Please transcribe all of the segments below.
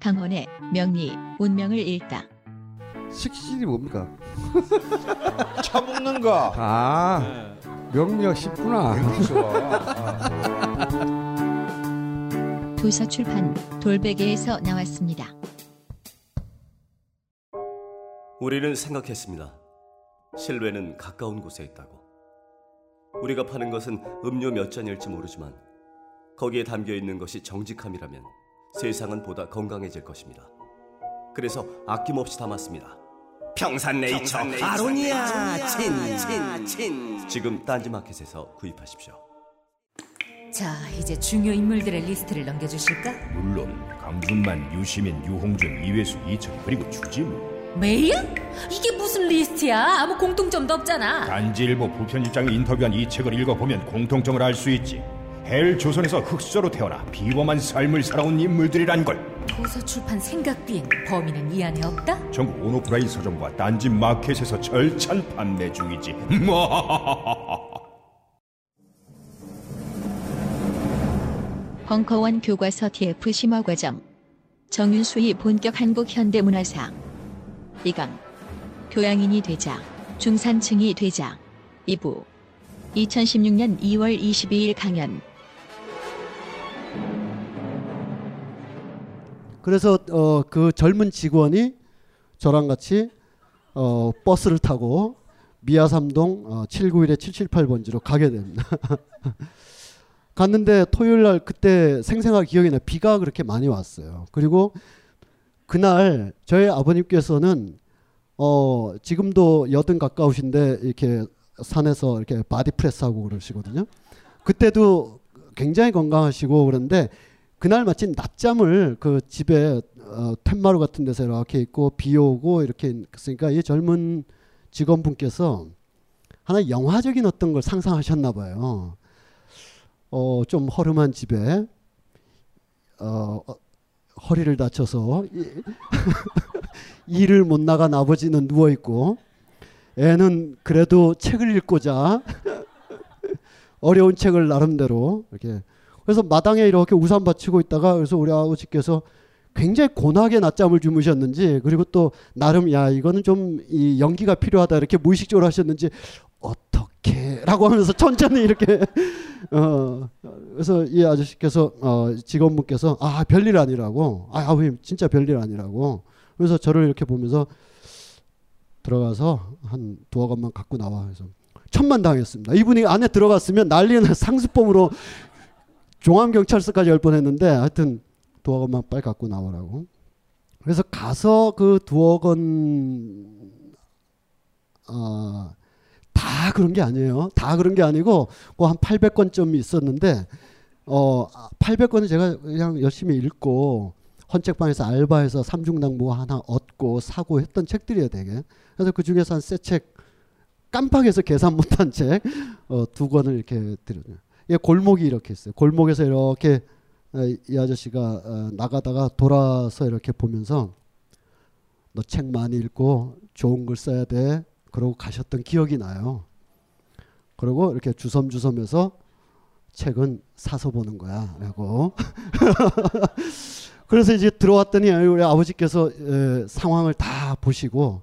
강원의 명리 운명을 읽다. 식신이 뭡니까? 차 먹는 거. 아 명리학 쉽구나. 굉장히 좋아. 아. 도서 출판 돌베개에서 나왔습니다. 우리는 생각했습니다. 실외는 가까운 곳에 있다고. 우리가 파는 것은 음료 몇 잔일지 모르지만 거기에 담겨 있는 것이 정직함이라면 세상은 보다 건강해질 것입니다. 그래서 아낌없이 담았습니다. 평산네이처 아로니아 친친친 지금 딴지마켓에서 구입하십시오. 자, 이제 중요 인물들의 리스트를 넘겨주실까? 물론 강준만, 유시민, 유홍준, 이외수, 이철 그리고 주진우 메일? 이게 무슨 리스트야? 아무 공통점도 없잖아. 딴지일보 부편집장이 인터뷰한 이 책을 읽어보면 공통점을 알 수 있지 헬 조선에서 흑수저로 태어나 비범한 삶을 살아온 인물들이란 걸 도서 출판 생각 비행 범인은 이 안에 없다? 전국 온오프라인 서점과 딴지 마켓에서 절찬 판매 중이지 벙커원 교과서 TF 심화 과정. 정윤수의 본격 한국 현대문화사. 2강. 교양인이 되자. 중산층이 되자. 2부. 2016년 2월 22일 강연. 그래서 어, 그 젊은 직원이 저랑 같이 어, 버스를 타고 미아삼동 어, 791에 778번지로 가게 됩니다. 갔는데 토요일 날 그때 생생하게 기억이 나 비가 그렇게 많이 왔어요. 그리고 그날 저희 아버님께서는 어, 지금도 여든 가까우신데 이렇게 산에서 이렇게 body press 하고 그러시거든요. 그때도 굉장히 건강하시고 그런데 그날 마침 낮잠을 그 집에 어, 툇마루 같은 데서 이렇게 있고 비 오고 이렇게 있으니까 이 젊은 직원분께서 하나 영화적인 어떤 걸 상상하셨나 봐요. 어, 좀 허름한 집에 어, 어, 허리를 다쳐서 이- 일을 못 나간 아버지는 누워 있고 애는 그래도 책을 읽고자 어려운 책을 나름대로 이렇게 그래서 마당에 이렇게 우산 받치고 있다가 그래서 우리 아버지께서 굉장히 고나게 낮잠을 주무셨는지 그리고 또 나름 야 이거는 좀 이 연기가 필요하다 이렇게 무의식적으로 하셨는지 어떻게라고 하면서 천천히 이렇게 어 그래서 이 아저씨께서 어 직원분께서 아 별일 아니라고. 아 아버님 진짜 별일 아니라고. 그래서 저를 이렇게 보면서 들어가서 한 두어 권만 갖고 나와. 그래서 천만 당했습니다. 이분이 안에 들어갔으면 난리는 상습범으로 종암경찰서까지 열 뻔했는데 하여튼 두어 권만 빨리 갖고 나오라고. 그래서 가서 그 두어 건 어, 다 그런 게 아니에요. 다 그런 게 아니고 그한 800권쯤이 있었는데 어 800권은 제가 그냥 열심히 읽고 헌책방에서 알바해서 삼중당 뭐 하나 얻고 사고 했던 책들이에요, 되게. 그래서 그 중에서 한 새 책 깜빡해서 계산 못한 책 어, 두 권을 이렇게 드려요. 예, 골목이 이렇게 있어요. 골목에서 이렇게 어, 이 아저씨가 어, 나가다가 돌아서 이렇게 보면서 너 책 많이 읽고 좋은 글 써야 돼. 그러고 가셨던 기억이 나요. 그리고 이렇게 주섬주섬해서 책은 사서 보는 거야. 라고. 그래서 이제 들어왔더니 우리 아버지께서 에, 상황을 다 보시고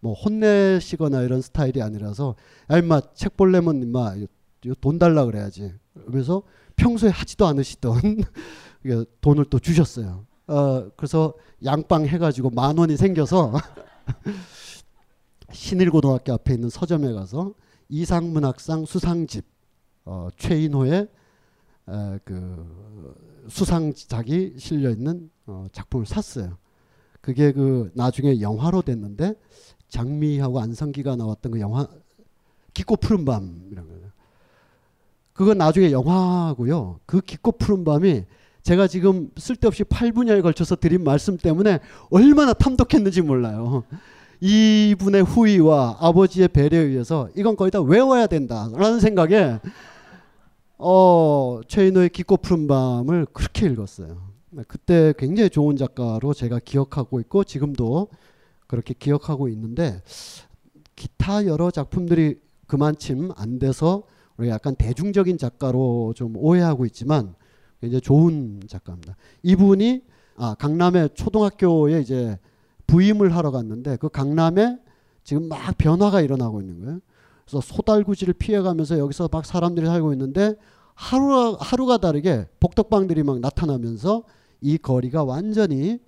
뭐 혼내시거나 이런 스타일이 아니라서 야 임마 책 볼래면 임마 돈 달라 그래야지. 그래서 평소에 하지도 않으시던 돈을 또 주셨어요. 어 그래서 양빵 해가지고 만 원이 생겨서 신일고등학교 앞에 있는 서점에 가서 이상문학상 수상집 어, 최인호의 에, 그 수상작이 실려 있는 어, 작품을 샀어요. 그게 그 나중에 영화로 됐는데 장미하고 안성기가 나왔던 그 영화 깊고 푸른 밤이라는 거예요. 그건 나중에 영화고요. 그 깊고 푸른 밤이 제가 지금 쓸데없이 8분야에 걸쳐서 드린 말씀 때문에 얼마나 탐독했는지 몰라요. 이분의 후의와 아버지의 배려에 의해서 이건 거의 다 외워야 된다라는 생각에 어, 최인호의 깊고 푸른 밤을 그렇게 읽었어요. 그때 굉장히 좋은 작가로 제가 기억하고 있고 지금도 그렇게 기억하고 있는데 기타 여러 작품들이 그만침 안 돼서 우리가 약간 대중적인 작가로 좀 오해하고 있지만 굉장히 좋은 작가입니다. 이분이 아, 강남의 초등학교에 이제 부임을 하러 갔는데 그 강남에 지금 막 변화가 일어나고 있는 거예요. 그래서 소달구지를 피해가면서 여기서 막 사람들이 살고 있는데 하루 하루가 다르게 복덕방들이 막 나타나면서 이 거리가 완전히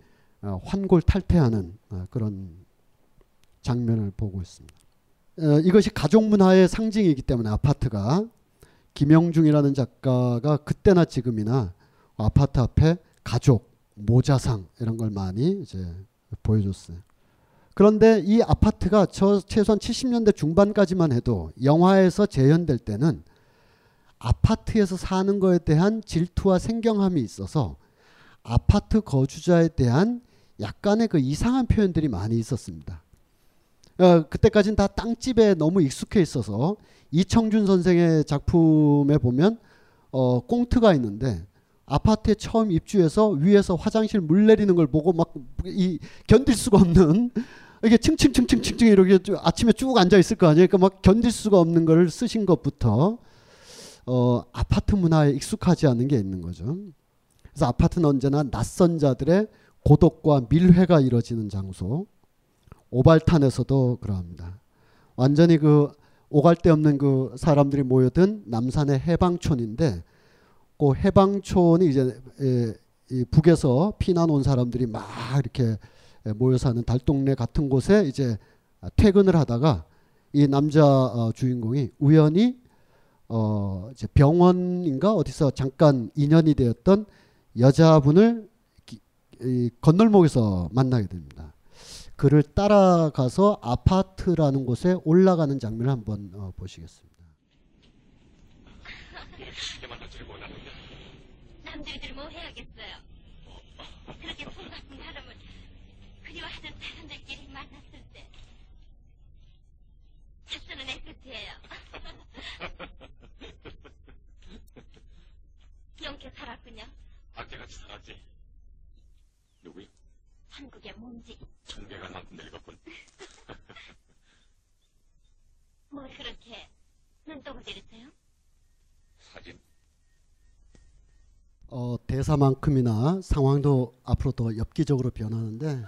어, 환골탈태하는 어, 그런 장면을 보고 있습니다. 어, 이것이 가족 문화의 상징이기 때문에 아파트가 김영중이라는 작가가 그때나 지금이나 아파트 앞에 가족 모자상 이런 걸 많이 이제 보여줬어요. 그런데 이 아파트가 저 최소한 70년대 중반까지만 해도 영화에서 재현될 때는 아파트에서 사는 거에 대한 질투와 생경함이 있어서 아파트 거주자에 대한 약간의 그 이상한 표현들이 많이 있었습니다. 어, 그때까지는 다 땅집에 너무 익숙해 있어서 이청준 선생의 작품에 보면 어, 꽁트가 있는데 아파트에 처음 입주해서 위에서 화장실 물 내리는 걸 보고 막 이 견딜 수가 없는 이게 층층층층층층 이렇게 아침에 쭉 앉아 있을 거 아니에요. 그러니까 막 견딜 수가 없는 걸 쓰신 것부터 어, 아파트 문화에 익숙하지 않은 게 있는 거죠. 그래서 아파트는 언제나 낯선 자들의 고독과 밀회가 이루어지는 장소. 오발탄에서도 그러합니다. 완전히 그 오갈 데 없는 그 사람들이 모여든 남산의 해방촌인데 그 해방촌이 이제 북에서 피난 온 사람들이 막 이렇게 모여 사는 달동네 같은 곳에 이제 퇴근을 하다가 이 남자 어, 주인공이 우연히 어 이제 병원인가 어디서 잠깐 인연이 되었던 여자분을 건널목에서 만나게 됩니다. 그를 따라가서 아파트라는 곳에 올라가는 장면을 한번 어, 보시겠습니다. 남들들 뭐 해야겠어요. 그렇게 품 같은 사람을 그리워하던 사람들끼리 만났을 때내 끝이에요. 영케 살았군요. 악재같이 살았지. 누구요? 한국의 몸짓. 청개가 남 늙었군. 뭘 그렇게 들이세요? 사진. 어, 대사만큼이나 상황도 앞으로 더 엽기적으로 변하는데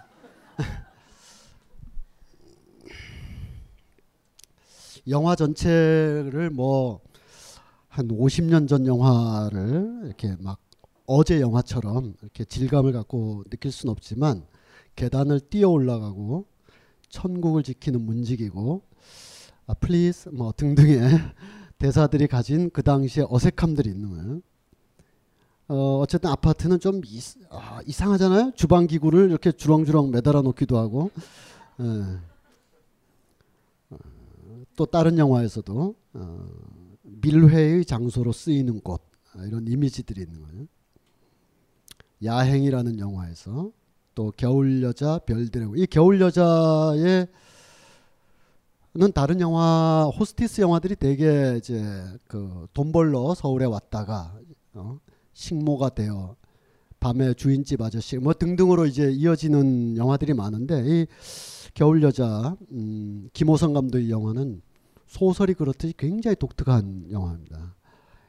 영화 전체를 뭐 한 50년 전 영화를 이렇게 막 어제 영화처럼 이렇게 질감을 갖고 느낄 수는 없지만 계단을 뛰어 올라가고 천국을 지키는 문지기고 아, please 뭐 등등의 대사들이 가진 그 당시의 어색함들이 있는 거예요. 어, 어쨌든 아파트는 좀 이, 아, 이상하잖아요. 주방 기구를 이렇게 주렁주렁 매달아 놓기도 하고. 예. 어, 또 다른 영화에서도 어, 밀회의 장소로 쓰이는 곳 아, 이런 이미지들이 있는 거예요. 야행이라는 영화에서 또 겨울 여자 별들의 이 겨울 여자의 는 다른 영화 호스티스 영화들이 되게 이제 그 돈 벌러 서울에 왔다가 어, 식모가 되어 밤에 주인집 아저씨 뭐 등등으로 이제 이어지는 영화들이 많은데 이 겨울 여자 음, 김호성 감독의 영화는 소설이 그렇듯이 굉장히 독특한 영화입니다.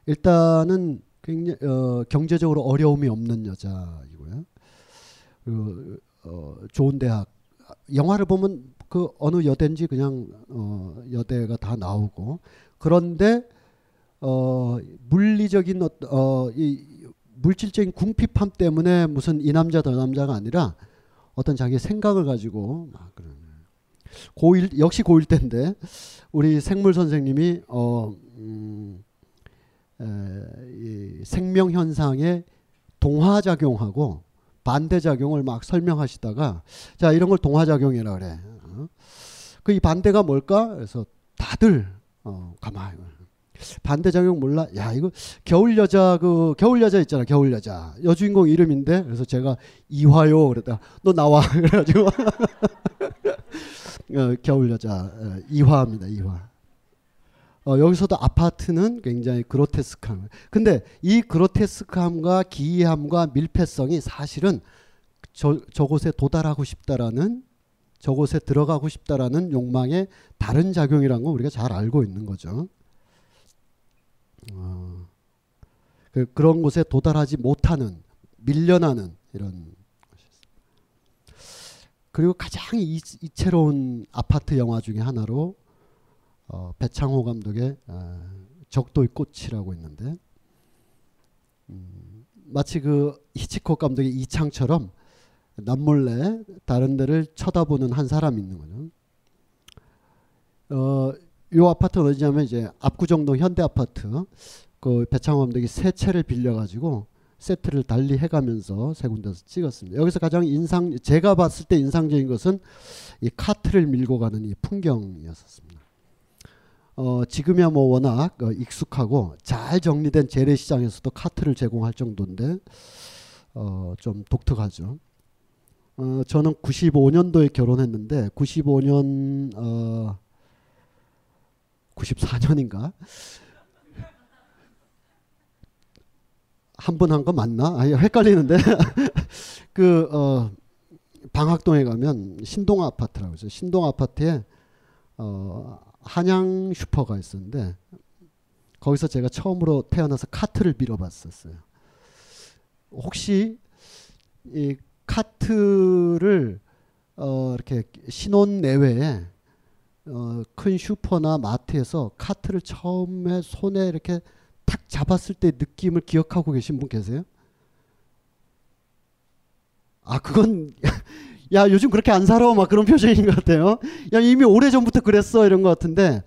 일단은 굉장히 어, 경제적으로 어려움이 없는 여자이고요. 그, 어, 좋은 대학. 영화를 보면 그 어느 여대인지 그냥 어, 여대가 다 나오고. 그런데 어, 물리적인 어, 어, 이 물질적인 궁핍함 때문에 무슨 이 남자 저 남자가 아니라 어떤 자기 생각을 가지고 막 그런 고1 역시 고1 때인데 우리 생물 선생님이 어, 음, 에, 이 생명 현상의 동화 작용하고 반대 작용을 막 설명하시다가 자 이런 걸 동화 작용이라 그래. 어? 그이 반대가 뭘까? 그래서 다들 어, 가만히 반대작용 몰라. 야 이거 겨울 여자 그 겨울 여자 있잖아. 겨울 여자 여주인공 이름인데 그래서 제가 이화요 그랬다. 너 나와 그래가지고 어, 겨울 여자 어, 이화입니다. 이화. 어, 여기서도 아파트는 굉장히 그로테스크한. 근데 이 그로테스크함과 기이함과 밀폐성이 사실은 저, 저곳에 도달하고 싶다라는 저곳에 들어가고 싶다라는 욕망의 다른 작용이라는 거 우리가 잘 알고 있는 거죠. 어, 그, 그런 곳에 도달하지 못하는 밀려나는 이런 그리고 가장 이, 이채로운 아파트 영화 중에 하나로 어, 배창호 감독의 어, 적도의 꽃이라고 있는데 음, 마치 그 히치콕 감독의 이창처럼 남몰래 다른 데를 쳐다보는 한 사람이 있는 거죠. 어, 요 아파트는 어디냐면 이제 압구정동 현대 아파트 그 배창호 감독이 세 채를 빌려가지고 세트를 달리 해가면서 세 군데서 찍었습니다. 여기서 가장 인상 제가 봤을 때 인상적인 것은 이 카트를 밀고 가는 이 풍경이었습니다. 어, 지금이야 뭐 워낙 어, 익숙하고 잘 정리된 재래시장에서도 카트를 제공할 정도인데 어, 좀 독특하죠. 어, 저는 95년도에 결혼했는데 95년 어, 94년인가 한 번 한 거 맞나? 아 헷갈리는데 그 어, 방학동에 가면 신동 아파트라고 있어요. 신동 아파트에 어, 한양 슈퍼가 있었는데 거기서 제가 처음으로 태어나서 카트를 밀어봤었어요. 혹시 이 카트를 어, 이렇게 신혼 내외에 어, 큰 슈퍼나 마트에서 카트를 처음에 손에 이렇게 탁 잡았을 때 느낌을 기억하고 계신 분 계세요? 아 그건 야 요즘 그렇게 안 살아 막 그런 표정인 것 같아요. 야 이미 오래 전부터 그랬어 이런 것 같은데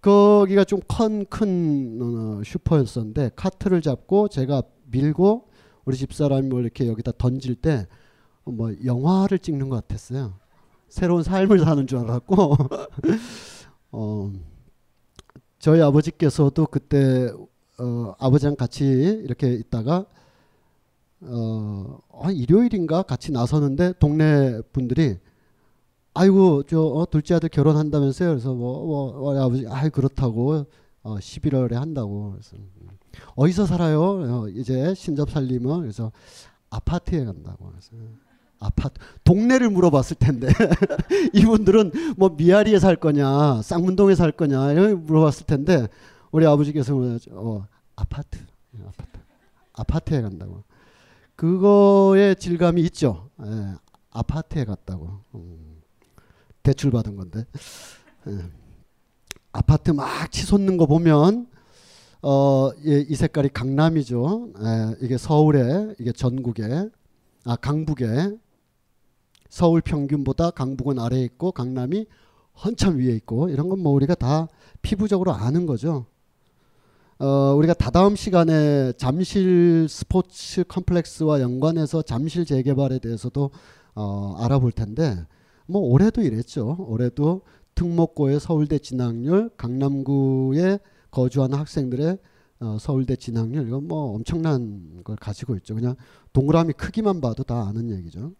거기가 좀 큰큰 어, 슈퍼였었는데 카트를 잡고 제가 밀고 우리 집사람이 뭐 이렇게 여기다 던질 때 뭐 영화를 찍는 것 같았어요. 새로운 삶을 사는 줄 알았고 어, 저희 아버지께서도 그때 어, 아버지랑 같이 이렇게 있다가 어, 한 일요일인가 같이 나서는데 동네 분들이 아이고 저 어, 둘째 아들 결혼한다면서요. 그래서 뭐, 뭐, 뭐 아버지 아 그렇다고 어, 11월에 한다고 그래서 음, 어디서 살아요? 어, 이제 신접 살림은 그래서 아파트에 간다고 그래서 아파트 동네를 물어봤을 텐데 이분들은 뭐 미아리에 살 거냐 쌍문동에 살 거냐 이런 물어봤을 텐데 우리 아버지께서 어, 아파트 아파트 아파트에 간다고 그거의 질감이 있죠 예, 아파트에 갔다고 음, 대출 받은 건데 예. 아파트 막 치솟는 거 보면 어, 예, 이 색깔이 강남이죠 예, 이게 서울에 이게 전국에 아 강북에 서울 평균보다 강북은 아래에 있고 강남이 한참 위에 있고 이런 건 뭐 우리가 다 피부적으로 아는 거죠. 어, 우리가 다다음 시간에 잠실 스포츠 컴플렉스와 연관해서 잠실 재개발에 대해서도 어, 알아볼 텐데 뭐 올해도 이랬죠. 올해도 특목고의 서울대 진학률, 강남구에 거주하는 학생들의 어, 서울대 진학률 이건 뭐 엄청난 걸 가지고 있죠. 그냥 동그라미 크기만 봐도 다 아는 얘기죠.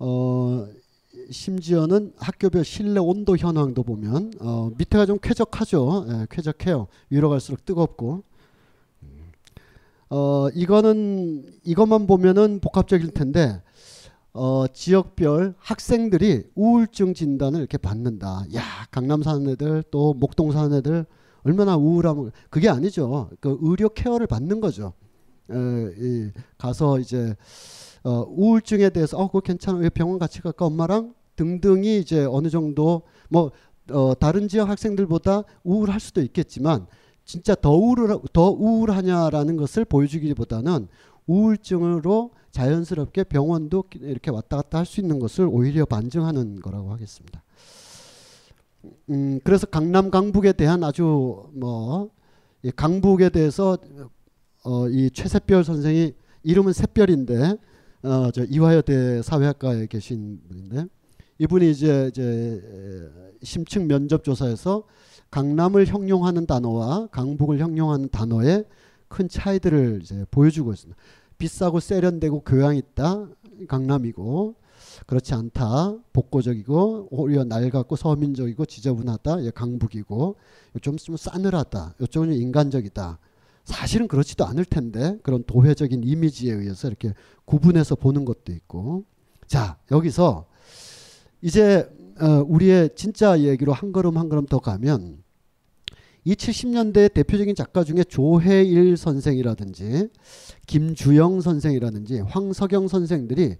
어, 심지어는 학교별 실내 온도 현황도 보면 어, 밑에가 좀 쾌적하죠. 예, 쾌적해요. 위로 갈수록 뜨겁고. 어, 이거는 이것만 보면은 복합적일 텐데 어, 지역별 학생들이 우울증 진단을 이렇게 받는다. 야, 강남 사는 애들 또 목동 사는 애들 얼마나 우울하면 그게 아니죠. 그 의료 케어를 받는 거죠. 에, 이, 가서 이제 어, 우울증에 대해서 어 그거 괜찮아. 왜 병원 같이 갈까? 엄마랑? 등등이 이제 어느 정도 뭐 어, 다른 지역 학생들보다 우울할 수도 있겠지만 진짜 더 우울 더 우울하냐라는 것을 보여주기보다는 우울증으로 자연스럽게 병원도 이렇게 왔다 갔다 할 수 있는 것을 오히려 반증하는 거라고 하겠습니다. 음, 그래서 강남 강북에 대한 아주 뭐 강북에 대해서 어, 이 최세별 선생이 이름은 샛별인데 어, 저 이화여대 사회학과에 계신 분인데 이분이 이제 이제 심층 면접 조사에서 강남을 형용하는 단어와 강북을 형용하는 단어의 큰 차이들을 이제 보여주고 있습니다. 비싸고 세련되고 교양 있다. 강남이고 그렇지 않다. 복고적이고 오히려 낡았고 서민적이고 지저분하다. 예, 강북이고 좀, 좀 싸늘하다. 이쪽은 인간적이다 사실은 그렇지도 않을 텐데 그런 도회적인 이미지에 의해서 이렇게 구분해서 보는 것도 있고 자 여기서 이제 어, 우리의 진짜 얘기로 한 걸음 한 걸음 더 가면 이 70년대 대표적인 작가 중에 조혜일 선생이라든지 김주영 선생이라든지 황석영 선생들이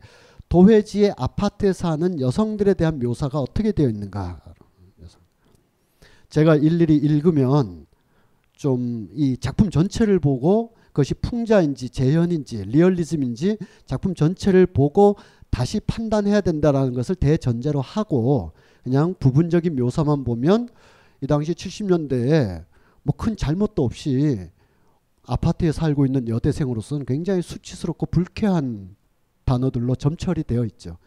도회지의 아파트에 사는 여성들에 대한 묘사가 어떻게 되어 있는가. 제가 일일이 읽으면 좀 이 작품 전체를 보고 그것이 풍자인지 재현인지 리얼리즘인지 작품 전체를 보고 다시 판단해야 된다라는 것을 대전제로 하고 그냥 부분적인 묘사만 보면 이 당시 70년대에 뭐 큰 잘못도 없이 아파트에 살고 있는 여대생으로서는 굉장히 수치스럽고 불쾌한 단어들로 점철이 되어 있죠.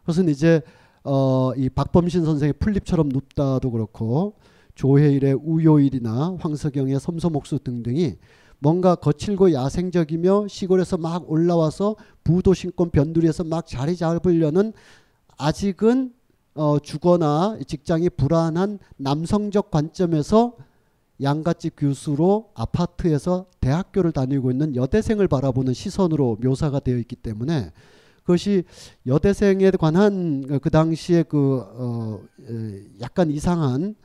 그것은 이제 어, 이 박범신 선생의 풀립처럼 눕다도 그렇고 조혜일의 우요일이나 황석영의 섬섬옥수 등등이 뭔가 거칠고 야생적이며 시골에서 막 올라와서 부도신권 변두리에서 막 자리 잡으려는 아직은 어, 주거나 직장이 불안한 남성적 관점에서 양갓집 교수로 아파트에서 대학교를 다니고 있는 여대생을 바라보는 시선으로 묘사가 되어 있기 때문에 그것이 여대생에 관한 그 당시에 그 어, 약간 이상한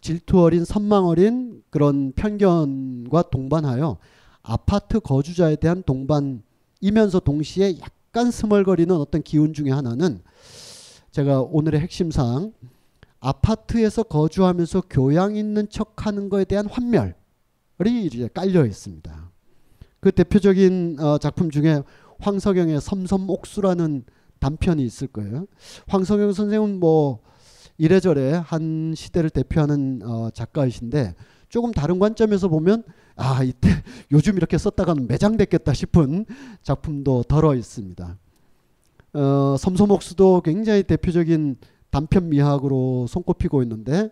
질투 어린 선망 어린 그런 편견과 동반하여 아파트 거주자에 대한 동반이면서 동시에 약간 스멀거리는 어떤 기운 중에 하나는 제가 오늘의 핵심상 아파트에서 거주하면서 교양 있는 척 하는 것에 대한 환멸이 이제 깔려 있습니다. 그 대표적인 어, 작품 중에 황석영의 섬섬옥수라는 단편이 있을 거예요. 황석영 선생은 뭐 이래저래 한 시대를 대표하는 어, 작가이신데 조금 다른 관점에서 보면 아 이때 요즘 이렇게 썼다가는 매장됐겠다 싶은 작품도 덜어 있습니다. 어, 섬섬옥수도 굉장히 대표적인 단편 미학으로 손꼽히고 있는데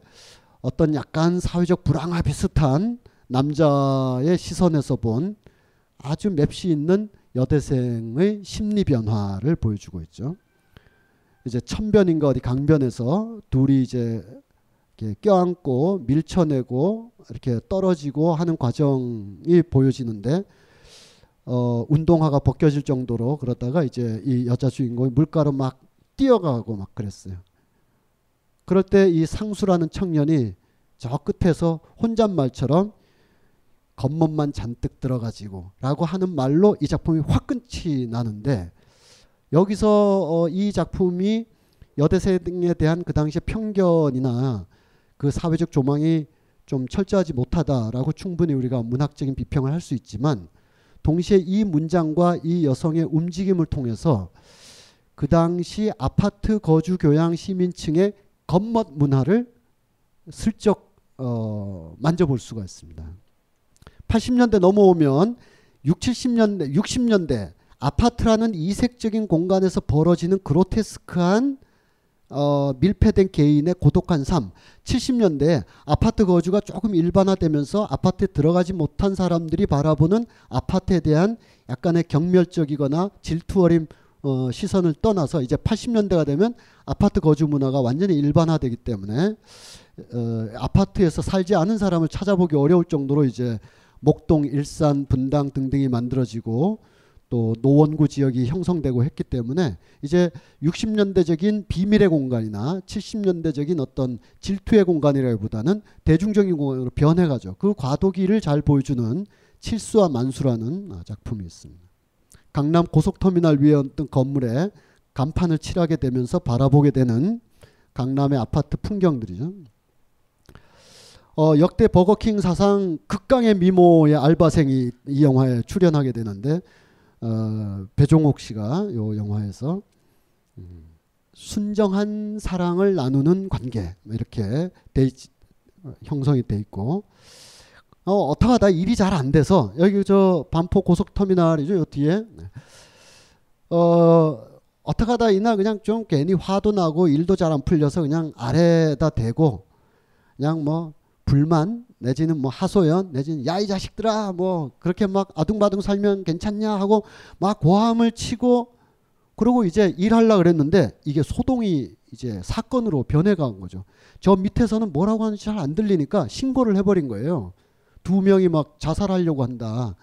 어떤 약간 사회적 불황화 비슷한 남자의 시선에서 본 아주 맵시 있는 여대생의 심리 변화를 보여주고 있죠. 이제 천변인가 어디 강변에서 둘이 이제 껴안고 밀쳐내고 이렇게 떨어지고 하는 과정이 보여지는데 어, 운동화가 벗겨질 정도로 그러다가 이제 이 여자 주인공이 물가로 막 뛰어가고 막 그랬어요. 그럴 때 이 상수라는 청년이 저 끝에서 혼잣말처럼 겉멋만 잔뜩 들어가지고 라고 하는 말로 이 작품이 화끈치 나는데 여기서 어, 이 작품이 여대생에 대한 그 당시의 편견이나 그 사회적 조망이 좀 철저하지 못하다라고 충분히 우리가 문학적인 비평을 할 수 있지만 동시에 이 문장과 이 여성의 움직임을 통해서 그 당시 아파트 거주 교양 시민층의 겉멋 문화를 슬쩍 어, 만져볼 수가 있습니다. 80년대 넘어오면 6, 70년대, 60년대 아파트라는 이색적인 공간에서 벌어지는 그로테스크한 어, 밀폐된 개인의 고독한 삶. 70년대 아파트 거주가 조금 일반화되면서 아파트에 들어가지 못한 사람들이 바라보는 아파트에 대한 약간의 경멸적이거나 질투 어린 어, 시선을 떠나서 이제 80년대가 되면 아파트 거주 문화가 완전히 일반화되기 때문에 어, 아파트에서 살지 않은 사람을 찾아보기 어려울 정도로 이제 목동, 일산, 분당 등등이 만들어지고 또 노원구 지역이 형성되고 했기 때문에 이제 60년대적인 비밀의 공간이나 70년대적인 어떤 질투의 공간이라기보다는 대중적인 공간으로 변해가죠. 그 과도기를 잘 보여주는 칠수와 만수라는 작품이 있습니다. 강남 고속터미널 위에 어떤 건물에 간판을 칠하게 되면서 바라보게 되는 강남의 아파트 풍경들이죠. 어, 역대 버거킹 사상 극강의 미모의 알바생이 이 영화에 출연하게 되는데 어, 배종옥 씨가 이 영화에서 음, 순정한 사랑을 나누는 관계 이렇게 돼, 형성이 돼 있고 어, 어떡하다 일이 잘 안 돼서 여기 저 반포 고속터미널이죠 요 뒤에? 어 어떡하다 이날 그냥 좀 괜히 화도 나고 일도 잘 안 풀려서 그냥 아래다 대고 그냥 뭐 불만 내지는 뭐 하소연 내지는 야 이 자식들아 뭐 그렇게 막 아둥바둥 살면 괜찮냐 하고 막 고함을 치고 그러고 이제 일하려 그랬는데 이게 소동이 이제 사건으로 변해간 거죠. 저 밑에서는 뭐라고 하는지 잘 안 들리니까 신고를 해버린 거예요. 두 명이 막 자살하려고 한다.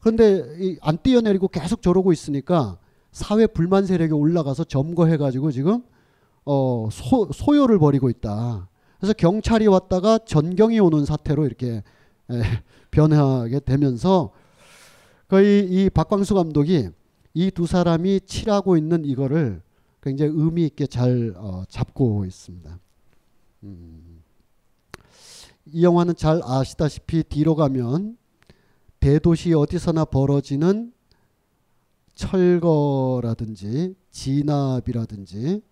그런데 이안 뛰어내리고 계속 저러고 있으니까 사회 불만 세력이 올라가서 점거해가지고 지금 어 소, 소요를 벌이고 있다. 그래서 경찰이 왔다가 전경이 오는 사태로 이렇게 에, 변하게 되면서 거의 이 박광수 감독이 이 두 사람이 칠하고 있는 이거를 굉장히 의미 있게 잘 어, 잡고 있습니다. 음. 이 영화는 잘 아시다시피 뒤로 가면 대도시 어디서나 벌어지는 철거라든지 진압이라든지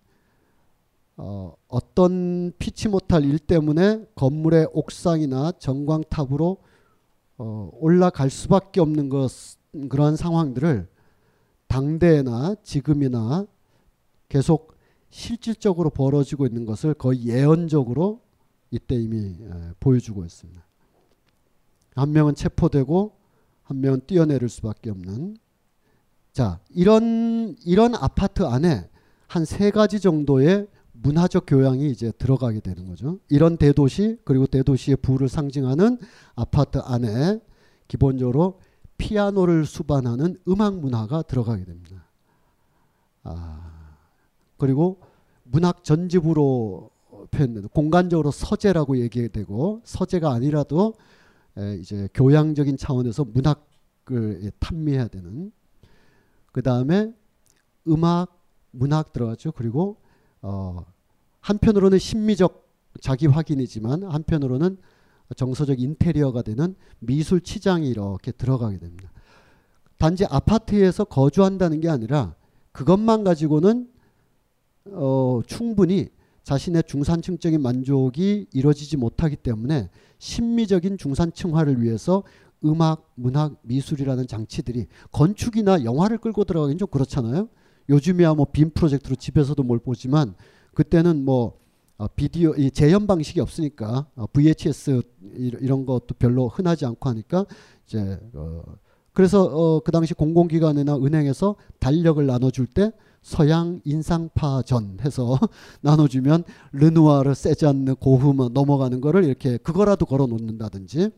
어, 어떤 피치 못할 일 때문에 건물의 옥상이나 전광탑으로 어, 올라갈 수밖에 없는 것 그러한 상황들을 당대나 지금이나 계속 실질적으로 벌어지고 있는 것을 거의 예언적으로 이때 이미 에, 보여주고 있습니다. 한 명은 체포되고 한 명은 뛰어내릴 수밖에 없는 자 이런 이런 아파트 안에 한 세 가지 정도의 문화적 교양이 이제 들어가게 되는 거죠. 이런 대도시 그리고 대도시의 부를 상징하는 아파트 안에 기본적으로 피아노를 수반하는 음악 문화가 들어가게 됩니다. 아, 그리고 문학 전집으로 표현되는 공간적으로 서재라고 얘기되고 서재가 아니라도 에, 이제 교양적인 차원에서 문학을 탐미해야 되는 그 다음에 음악 문학 들어갔죠. 그리고 어, 한편으로는 심미적 자기 확인이지만 한편으로는 정서적 인테리어가 되는 미술 치장이 이렇게 들어가게 됩니다. 단지 아파트에서 거주한다는 게 아니라 그것만 가지고는 어, 충분히 자신의 중산층적인 만족이 이루어지지 못하기 때문에 심미적인 중산층화를 위해서 음악, 문학, 미술이라는 장치들이 건축이나 영화를 끌고 들어가긴 좀 그렇잖아요. 요즘이야 뭐 빔 프로젝트로 집에서도 뭘 보지만 그때는 뭐 어, 비디오 이 재현 방식이 없으니까 어, VHS 이런 것도 별로 흔하지 않고 하니까 이제 어, 그래서 어, 그 당시 공공기관이나 은행에서 달력을 나눠줄 때 서양 인상파전 해서 나눠주면 르누아르 세잔느 고흐만 넘어가는 거를 이렇게 그거라도 걸어 놓는다든지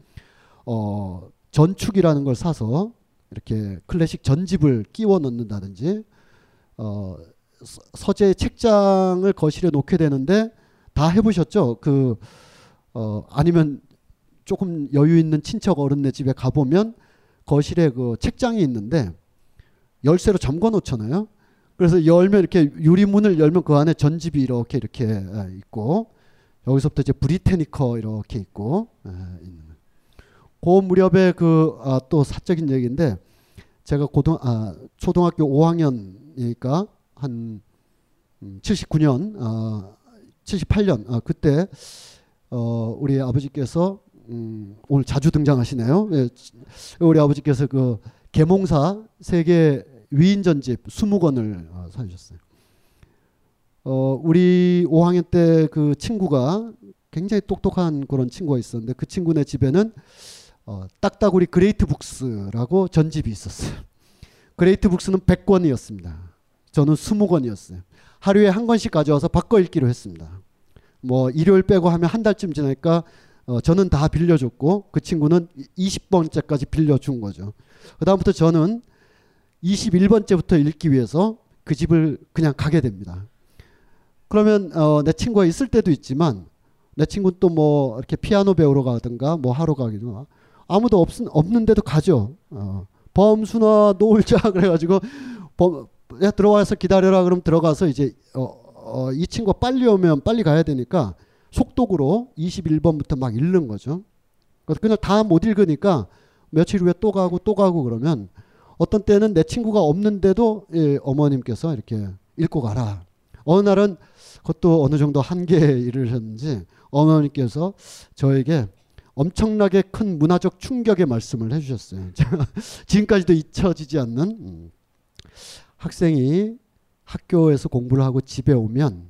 어, 전축이라는 걸 사서 이렇게 클래식 전집을 끼워 넣는다든지 어, 서재 책장을 거실에 놓게 되는데 다 해보셨죠? 그 어, 아니면 조금 여유 있는 친척 어른네 집에 가보면 거실에 그 책장이 있는데 열쇠로 잠궈 놓잖아요. 그래서 열면 이렇게 유리문을 열면 그 안에 전집이 이렇게 이렇게 있고 여기서부터 이제 브리테니커 이렇게 있고 있는 그 무렵에 그또 아, 사적인 얘기인데 제가 고등 아 초등학교 5학년 이니까 한 79년 아 78년 아 그때 어 우리 아버지께서 음, 오늘 자주 등장하시네요. 예, 우리 아버지께서 그 계몽사 세계 위인 전집 20권을 어, 사주셨어요. 어, 우리 5학년 때 그 친구가 굉장히 똑똑한 그런 친구가 있었는데 그 친구네 집에는 어, 딱따구리 Great Books라고 전집이 있었어요. Great Books는 100권이었습니다. 저는 20권이었어요. 하루에 한 권씩 가져와서 바꿔 읽기로 했습니다. 뭐 일요일 빼고 하면 한 달쯤 지나니까 어, 저는 다 빌려줬고 그 친구는 20번째까지 빌려준 거죠. 그 다음부터 저는 21번째부터 읽기 위해서 그 집을 그냥 가게 됩니다. 그러면 어, 내 친구가 있을 때도 있지만 내 친구는 또 뭐 이렇게 피아노 배우러 가든가 뭐 하러 가기도 아무도 없, 없는데도 가죠. 어, 범수나 놀자 그래가지고 범, 야 들어와서 기다려라 그럼 들어가서 이제 어, 어, 이 친구가 빨리 오면 빨리 가야 되니까 속독으로 21번부터 막 읽는 거죠. 그래서 그냥 다 못 읽으니까 며칠 후에 또 가고 또 가고 그러면 어떤 때는 내 친구가 없는데도 예, 어머님께서 이렇게 읽고 가라. 어느 날은 그것도 어느 정도 한계에 이르셨는지 어머님께서 저에게 엄청나게 큰 문화적 충격의 말씀을 해주셨어요. 지금까지도 잊혀지지 않는 음. 학생이 학교에서 공부를 하고 집에 오면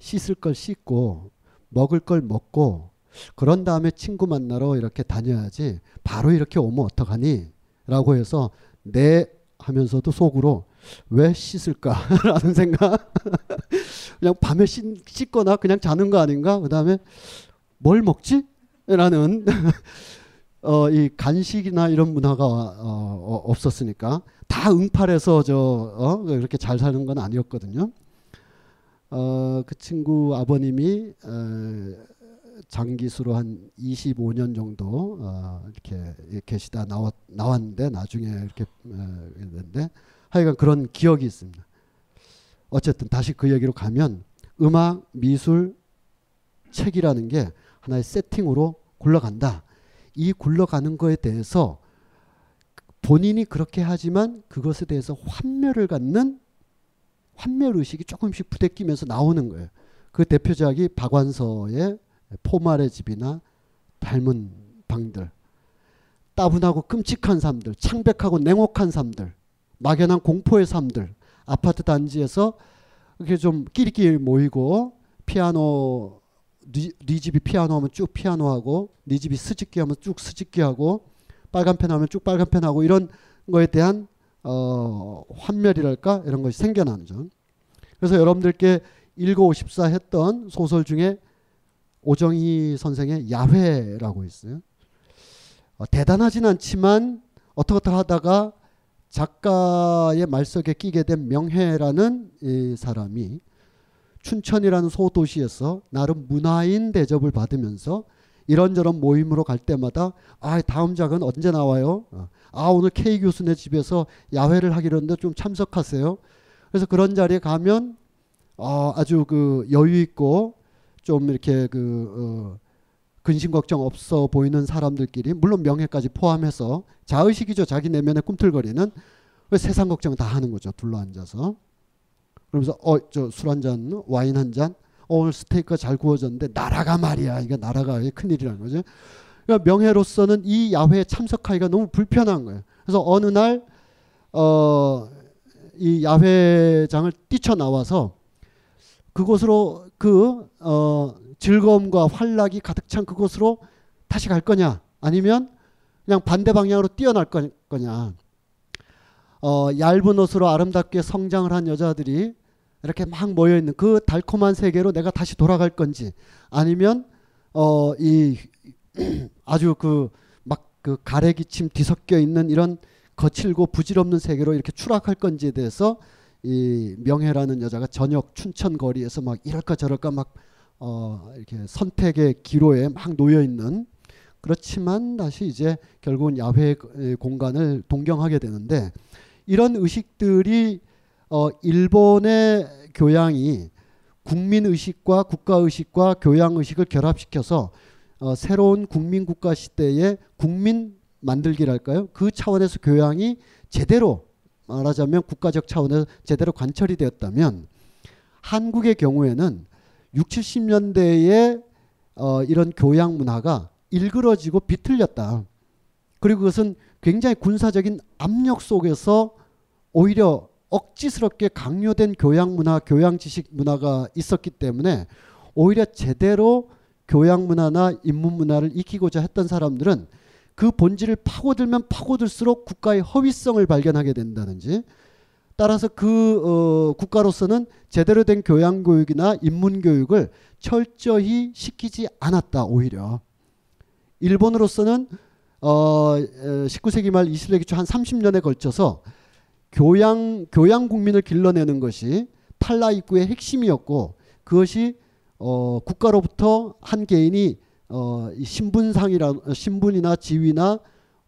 씻을 걸 씻고 먹을 걸 먹고 그런 다음에 친구 만나러 이렇게 다녀야지 바로 이렇게 오면 어떡하니? 라고 해서 네 하면서도 속으로 왜 씻을까라는 생각. 그냥 밤에 씻, 씻거나 그냥 자는 거 아닌가? 그 다음에 뭘 먹지? 라는 어, 이 간식이나 이런 문화가 어, 어, 없었으니까 다 응팔해서 저 어, 그렇게 잘 사는 건 아니었거든요. 어, 그 친구 아버님이 어, 장기수로 한 25년 정도 어, 이렇게 계시다 나왔, 나왔는데 나중에 이렇게 어, 했는데 하여간 그런 기억이 있습니다. 어쨌든 다시 그 얘기로 가면 음악, 미술, 책이라는 게 하나의 세팅으로 굴러간다. 이 굴러가는 거에 대해서 본인이 그렇게 하지만 그것에 대해서 환멸을 갖는 환멸 의식이 조금씩 부대끼면서 나오는 거예요. 그 대표작이 박완서의 포말의 집이나 닮은 방들, 따분하고 끔찍한 삶들, 창백하고 냉혹한 삶들, 막연한 공포의 삶들, 아파트 단지에서 이렇게 좀 끼리끼리 모이고 피아노 네, 네 집이 피아노 하면 쭉 피아노 하고 네 집이 스집기 하면 쭉 스집기 하고 빨간 펜 하면 쭉 빨간 펜 하고 이런 거에 대한 어, 환멸이랄까 이런 것이 생겨나는 점. 그래서 여러분들께 읽어 오십사 했던 소설 중에 오정희 선생의 야회라고 있어요. 어, 대단하진 않지만 어떻게 하다가 작가의 말석에 끼게 된 명혜라는 이 사람이 춘천이라는 소도시에서 나름 문화인 대접을 받으면서 이런저런 모임으로 갈 때마다 아 다음 작은 언제 나와요? 어, 아 오늘 K 교수네 집에서 야회를 하기로 했는데 좀 참석하세요. 그래서 그런 자리에 가면 어, 아주 그 여유 있고 좀 이렇게 그 어, 근심 걱정 없어 보이는 사람들끼리 물론 명예까지 포함해서 자의식이죠 자기 내면에 꿈틀거리는 세상 걱정 다 하는 거죠 둘러 앉아서 그러면서 어 저 술 한 잔 와인 한 잔? 어, 오늘 스테이크가 잘 구워졌는데 나라가 말이야. 이게 나라가 큰일이라는 거죠 그러니까 명예로서는 이 야회에 참석하기가 너무 불편한 거예요. 그래서 어느 날 어, 이 야회장을 뛰쳐 나와서 그곳으로 그 어, 즐거움과 활락이 가득 찬 그곳으로 다시 갈 거냐? 아니면 그냥 반대 방향으로 뛰어날 거냐 어, 얇은 옷으로 아름답게 성장을 한 여자들이 이렇게 막 모여 있는 그 달콤한 세계로 내가 다시 돌아갈 건지 아니면 어, 이 아주 그 막 그 가래 기침 뒤섞여 있는 이런 거칠고 부질없는 세계로 이렇게 추락할 건지에 대해서 이 명혜라는 여자가 저녁 춘천 거리에서 막 이럴까 저럴까 막 어, 이렇게 선택의 기로에 막 놓여 있는 그렇지만 다시 이제 결국은 야외 공간을 동경하게 되는데 이런 의식들이 어, 일본의 교양이 국민 의식과 국가 의식과 교양 의식을 결합시켜서 어, 새로운 국민 국가 시대의 국민 만들기랄까요? 그 차원에서 교양이 제대로 말하자면 국가적 차원에서 제대로 관철이 되었다면 한국의 경우에는 6, 70년대에 어, 이런 교양 문화가 일그러지고 비틀렸다. 그리고 그것은 굉장히 군사적인 압력 속에서 오히려 억지스럽게 강요된 교양 문화, 교양 지식 문화가 있었기 때문에 오히려 제대로 교양 문화나 인문 문화를 익히고자 했던 사람들은 그 본질을 파고들면 파고들수록 국가의 허위성을 발견하게 된다든지 따라서 그 어, 국가로서는 제대로 된 교양 교육이나 인문 교육을 철저히 시키지 않았다 오히려. 일본으로서는 어, 19세기 말 20세기 초 한 30년에 걸쳐서 교양 교양 국민을 길러내는 것이 탈라 입구의 핵심이었고 그것이 어, 국가로부터 한 개인이 어, 신분상이라 신분이나 지위나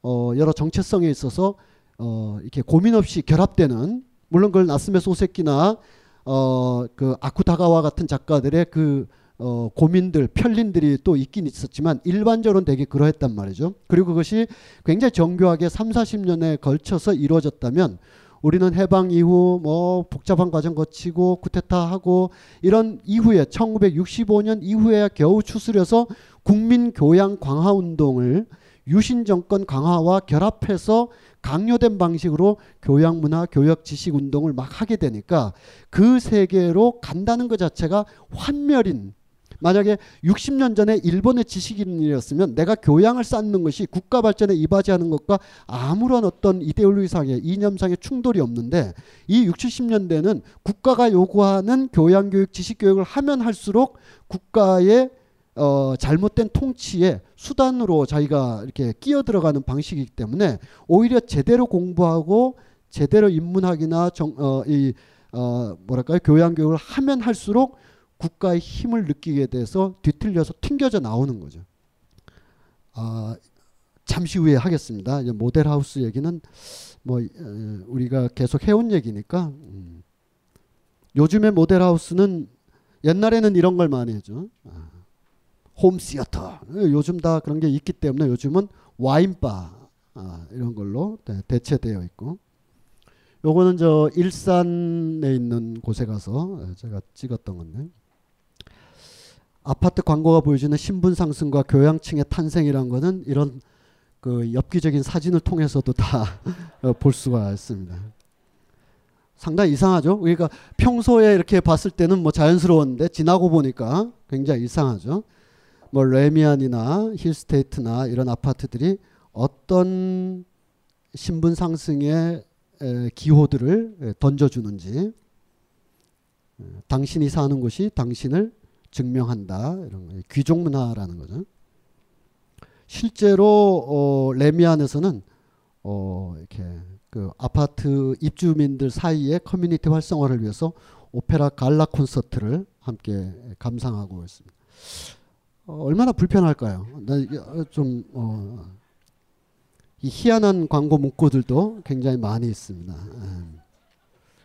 어, 여러 정체성에 있어서 어, 이렇게 고민 없이 결합되는 물론 그걸 나스메 소세키나 어, 그 아쿠다가와 같은 작가들의 그 어, 고민들, 편린들이 또 있긴 있었지만 일반적으로는 되게 그러했단 말이죠. 그리고 그것이 굉장히 정교하게 3, 40년에 걸쳐서 이루어졌다면 우리는 해방 이후 뭐 복잡한 과정 거치고 쿠데타하고 이런 이후에 1965년 이후에야 겨우 추스려서 국민 교양 강화 운동을 유신 정권 강화와 결합해서 강요된 방식으로 교양 문화, 교역 지식 운동을 막 하게 되니까 그 세계로 간다는 것 자체가 환멸인 만약에 60년 전에 일본의 지식인이었으면 내가 교양을 쌓는 것이 국가 발전에 이바지하는 것과 아무런 어떤 이데올로기상의 이념상의 충돌이 없는데 이 60, 70년대는 국가가 요구하는 교양 교육, 지식 교육을 하면 할수록 국가의 어, 잘못된 통치의 수단으로 자기가 이렇게 끼어 들어가는 방식이기 때문에 오히려 제대로 공부하고 제대로 인문학이나 정, 어, 이 어, 뭐랄까요? 교양 교육을 하면 할수록 국가의 힘을 느끼게 돼서 뒤틀려서 튕겨져 나오는 거죠. 아, 잠시 후에 하겠습니다. 모델 하우스 얘기는 뭐 어, 우리가 계속 해온 얘기니까 음. 요즘의 모델 하우스는 옛날에는 이런 걸 많이 해죠. 아, 홈시어터 요즘 다 그런 게 있기 때문에 요즘은 와인바 아, 이런 걸로 대, 대체되어 있고 요거는 저 일산에 있는 곳에 가서 제가 찍었던 건데 아파트 광고가 보여주는 신분 상승과 교양층의 탄생이란 거는 이런 그 엽기적인 사진을 통해서도 다 볼 수가 있습니다. 상당히 이상하죠. 그러니까 평소에 이렇게 봤을 때는 뭐 자연스러웠는데 지나고 보니까 굉장히 이상하죠. 뭐 레미안이나 힐스테이트나 이런 아파트들이 어떤 신분 상승의 기호들을 던져주는지 당신이 사는 곳이 당신을 증명한다 이런 거 귀족 문화라는 거죠. 실제로 어, 레미안에서는 어, 이렇게 그 아파트 입주민들 사이에 커뮤니티 활성화를 위해서 오페라 갈라 콘서트를 함께 감상하고 있습니다. 어, 얼마나 불편할까요? 좀 어, 이 희한한 광고 문구들도 굉장히 많이 있습니다. 예.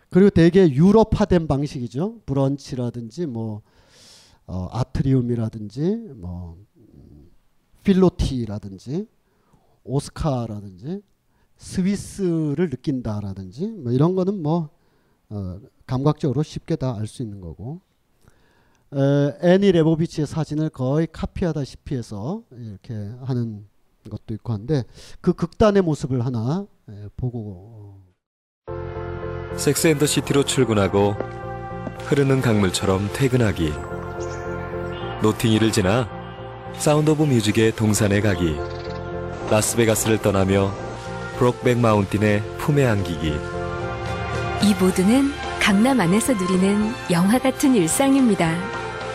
그리고 대개 유럽화된 방식이죠. 브런치라든지 뭐 어, 아트리움이라든지 뭐 음, 필로티라든지 오스카라든지 스위스를 느낀다라든지 뭐 이런 거는 뭐 어, 감각적으로 쉽게 다 알 수 있는 거고. 에, 애니 레보비치의 사진을 거의 카피하다시피 해서 이렇게 하는 것도 있고 한데 그 극단의 모습을 하나 에, 보고 섹스앤더시티로 출근하고 흐르는 강물처럼 퇴근하기 노팅힐을 지나 Sound of Music의 동산에 가기 라스베가스를 떠나며 Brokeback Mountain의 품에 안기기 이 모두는 강남 안에서 누리는 영화 같은 일상입니다.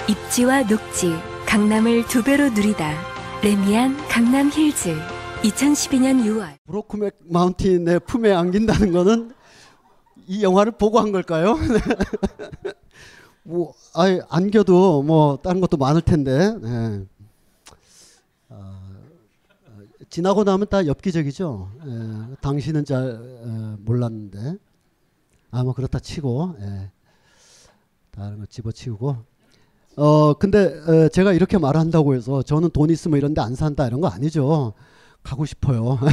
입지와 녹지, 강남을 두 배로 누리다. 레미안 강남 힐즈 2012년 6월 브로크백 마운틴의 품에 안긴다는 거는 이 영화를 보고 한 걸까요? 뭐 아예 안겨도 뭐 다른 것도 많을 텐데 네. 어, 지나고 나면 다 엽기적이죠. 예, 당신은 잘 에, 몰랐는데 아뭐 그렇다 치고 예, 다른 거 집어치우고 어 근데 에, 제가 이렇게 말한다고 해서 저는 돈 있으면 이런데 안 산다 이런 거 아니죠. 가고 싶어요.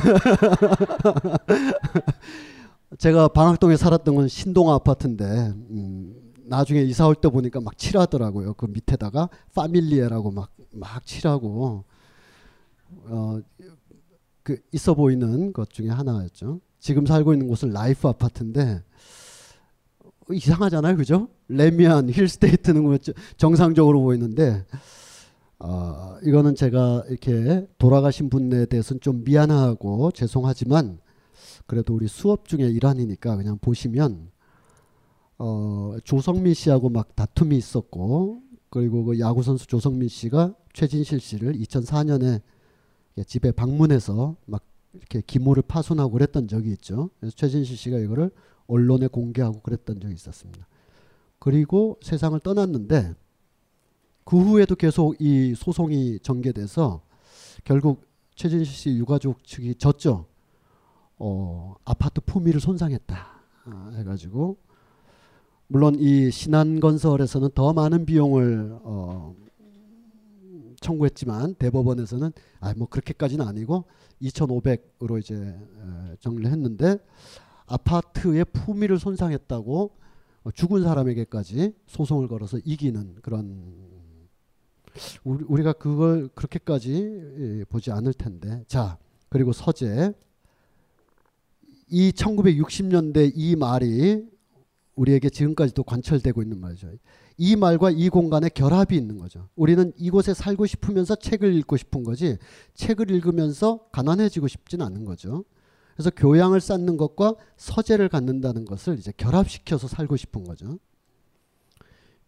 제가 방학동에 살았던 건 신동아 아파트인데 음, 나중에 이사 올 때 보니까 막 칠하더라고요. 그 밑에다가 파밀리에라고 막 막 칠하고 어, 그 있어 보이는 것 중에 하나였죠. 지금 살고 있는 곳은 라이프 아파트인데 이상하잖아요, 그죠? 레미안 힐스테이트는 뭐 정상적으로 보이는데 어, 이거는 제가 이렇게 돌아가신 분에 대해서는 좀 미안하고 죄송하지만 그래도 우리 수업 중에 일환이니까 그냥 보시면 어, 조성민 씨하고 막 다툼이 있었고 그리고 그 야구 선수 조성민 씨가 최진실 씨를 2004년에 집에 방문해서 막 이렇게 기모를 파손하고 그랬던 적이 있죠. 그래서 최진실 씨가 이거를 언론에 공개하고 그랬던 적이 있었습니다. 그리고 세상을 떠났는데 그 후에도 계속 이 소송이 전개돼서 결국 최진실 씨 유가족 측이 졌죠. 어, 아파트 품위를 손상했다 어, 해가지고 물론 이 신한건설에서는 더 많은 비용을 어, 청구했지만 대법원에서는 아 뭐 그렇게까지는 아니고 2,500으로 이제 에, 정리를 했는데 아파트의 품위를 손상했다고 어, 죽은 사람에게까지 소송을 걸어서 이기는 그런 우리, 우리 가 그걸 그렇게까지 보지 않을 텐데. 자 그리고 서재. 이 1960년대 이 말이 우리에게 지금까지도 관철되고 있는 말이죠. 이 말과 이 공간에 결합이 있는 거죠. 우리는 이곳에 살고 싶으면서 책을 읽고 싶은 거지 책을 읽으면서 가난해지고 싶진 않은 거죠. 그래서 교양을 쌓는 것과 서재를 갖는다는 것을 이제 결합시켜서 살고 싶은 거죠.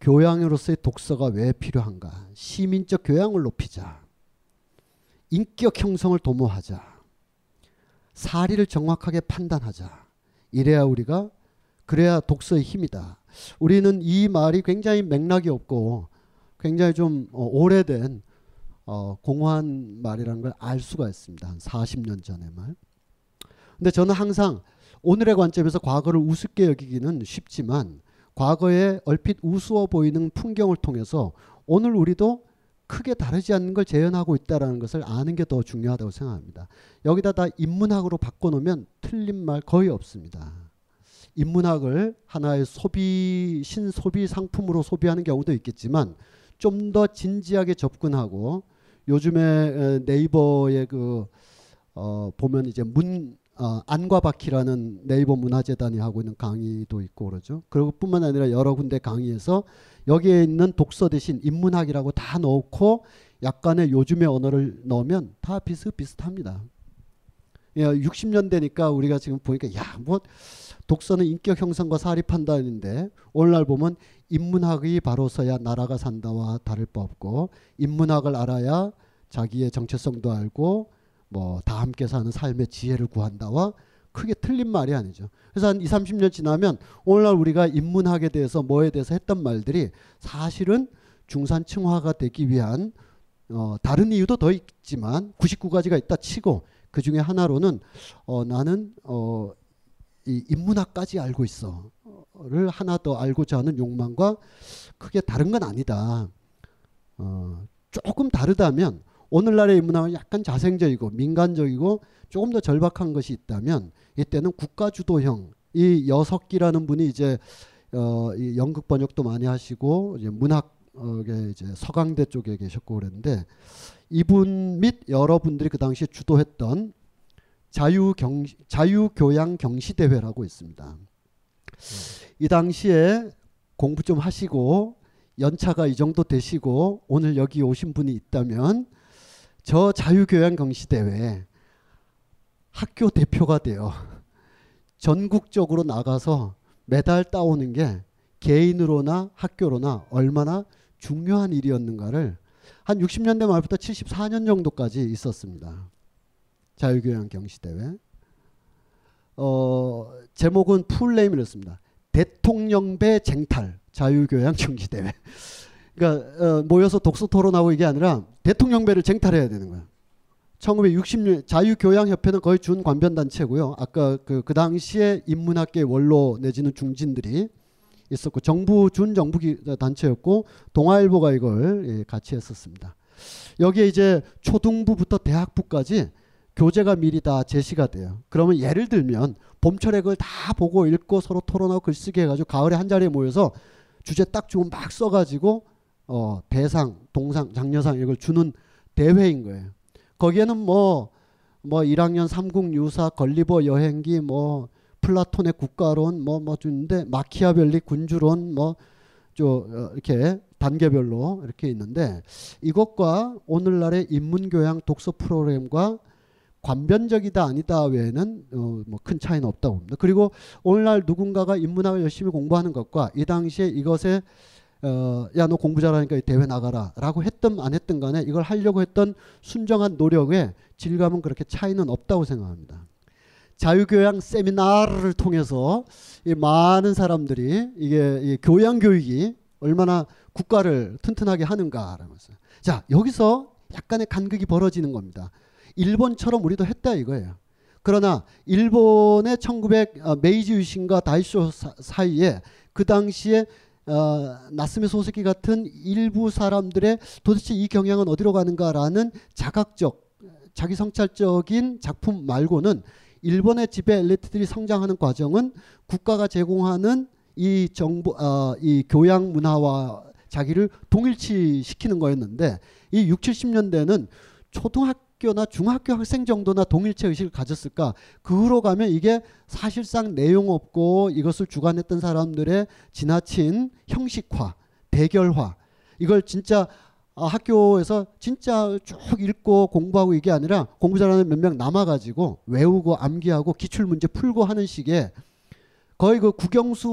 교양으로서의 독서가 왜 필요한가? 시민적 교양을 높이자. 인격 형성을 도모하자. 사리를 정확하게 판단하자. 이래야 우리가 그래야 독서의 힘이다. 우리는 이 말이 굉장히 맥락이 없고 굉장히 좀 어, 오래된 어, 공허한 말이라는 걸 알 수가 있습니다. 한 40년 전의 말. 근데 저는 항상 오늘의 관점에서 과거를 우습게 여기기는 쉽지만 과거에 얼핏 우스워 보이는 풍경을 통해서 오늘 우리도 크게 다르지 않는 걸 재현하고 있다는 것을 아는 게 더 중요하다고 생각합니다. 여기다 다 인문학으로 바꿔놓으면 틀린 말 거의 없습니다. 인문학을 하나의 소비 신소비 상품으로 소비하는 경우도 있겠지만 좀 더 진지하게 접근하고 요즘에 네이버에 그 어, 보면 이제 문 어, 안과 바퀴라는 네이버 문화재단이 하고 있는 강의도 있고 그러죠. 그리고 뿐만 아니라 여러 군데 강의에서 여기에 있는 독서 대신 인문학이라고 다 넣고 약간의 요즘의 언어를 넣으면 다 비슷비슷합니다. 예, 60년대니까 우리가 지금 보니까 야 뭐 독서는 인격 형성과 판단인데 오늘날 보면 인문학이 바로서야 나라가 산다와 다를 바 없고 인문학을 알아야 자기의 정체성도 알고 뭐 다 함께 사는 삶의 지혜를 구한다와 크게 틀린 말이 아니죠. 그래서 한 2, 30년 지나면 오늘날 우리가 인문학에 대해서 뭐에 대해서 했던 말들이 사실은 중산층화가 되기 위한 어, 다른 이유도 더 있지만 99가지가 있다 치고 그 중에 하나로는 어, 나는 어, 이 인문학까지 알고 있어를 하나 더 알고자 하는 욕망과 크게 다른 건 아니다. 어, 조금 다르다면 오늘날의 인문학은 약간 자생적이고 민간적이고 조금 더 절박한 것이 있다면 이때는 국가 주도형 이 여석기라는 분이 이제 어, 이 연극 번역도 많이 하시고 이제 문학에 이제 서강대 쪽에 계셨고 그랬는데 이분 및 여러분들이 그 당시에 주도했던 자유경 자유교양 경시대회라고 있습니다. 이 당시에 공부 좀 하시고 연차가 이 정도 되시고 오늘 여기 오신 분이 있다면 저 자유교양 경시대회 학교 대표가 돼요. 전국적으로 나가서 메달 따오는 게 개인으로나 학교로나 얼마나 중요한 일이었는가를 한 60년대 말부터 74년 정도까지 있었습니다. 자유교양 경시대회. 어, 제목은 풀네임이었습니다. 대통령배 쟁탈 자유교양 경시대회. 그러니까 어, 모여서 독서 토론하고 이게 아니라 대통령배를 쟁탈해야 되는 거야. 1960년 자유교양협회는 거의 준 관변 단체고요. 아까 그, 그 당시에 인문학계 원로 내지는 중진들이 있었고 정부 준 정부 단체였고 동아일보가 이걸 예, 같이 했었습니다. 여기에 이제 초등부부터 대학부까지 교재가 미리 다 제시가 돼요. 그러면 예를 들면 봄철에 그걸 다 보고 읽고 서로 토론하고 글쓰기 해가지고 가을에 한 자리에 모여서 주제 딱 주면 막 써가지고 어, 대상, 동상, 장려상 이걸 주는 대회인 거예요. 거기에는 뭐, 뭐 1학년 삼국 유사, 걸리버 여행기, 뭐 플라톤의 국가론, 뭐, 뭐 주는데 마키아벨리 군주론, 뭐, 저, 어, 이렇게 단계별로 이렇게 있는데 이것과 오늘날의 인문교양 독서 프로그램과 관변적이다 아니다 외에는 어, 뭐 큰 차이는 없다고 봅니다. 그리고 오늘날 누군가가 인문학을 열심히 공부하는 것과 이 당시에 이것에 어, 야, 너 공부 잘하니까 대회 나가라. 라고 했든 안 했든 간에 이걸 하려고 했던 순정한 노력에 질감은 그렇게 차이는 없다고 생각합니다. 자유교양 세미나를 통해서 이 많은 사람들이 이게 이 교양 교육이 얼마나 국가를 튼튼하게 하는가라는 것을. 자, 여기서 약간의 간극이 벌어지는 겁니다. 일본처럼 우리도 했다 이거예요. 그러나 일본의 1900 어, 메이지 유신과 다이쇼 사 이에 그 당시에 어, 나스메 소세키 같은 일부 사람들의 도대체 이 경향은 어디로 가는가라는 자각적 자기 성찰적인 작품 말고는 일본의 지배 엘리트들이 성장하는 과정은 국가가 제공하는 이 정보 어, 이 교양 문화와 자기를 동일치 시키는 거였는데 이 6, 70년대는 초등학 초등 학교나 중학교 학생 정도나 동일체 의식을 가졌을까? 그 후로 가면 이게 사실상 내용 없고 이것을 주관했던 사람들의 지나친 형식화, 대결화. 이걸 진짜 아, 학교에서 진짜 쭉 읽고 공부하고 이게 아니라 공부 잘하는 몇 명 남아가지고 외우고 암기하고 기출 문제 풀고 하는 식의 거의 그 국영수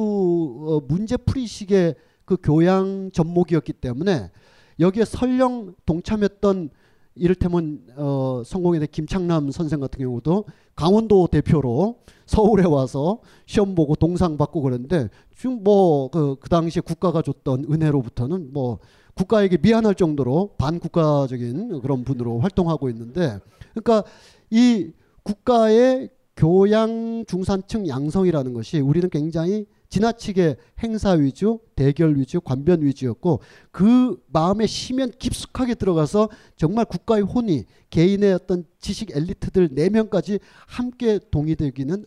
어, 문제 풀이식의 그 교양 접목이었기 때문에 여기에 설령 동참했던 이를테면 어, 성공회대 김창남 선생 같은 경우도 강원도 대표로 서울에 와서 시험 보고 동상 받고 그랬는데 지금 뭐그 그 당시에 국가가 줬던 은혜로부터는 뭐 국가에게 미안할 정도로 반국가적인 그런 분으로 활동하고 있는데 그러니까 이 국가의 교양 중산층 양성이라는 것이 우리는 굉장히 지나치게 행사 위주, 대결 위주, 관변 위주였고 그 마음에 심연 깊숙하게 들어가서 정말 국가의 혼이 개인의 어떤 지식 엘리트들 네 명까지 함께 동의되기는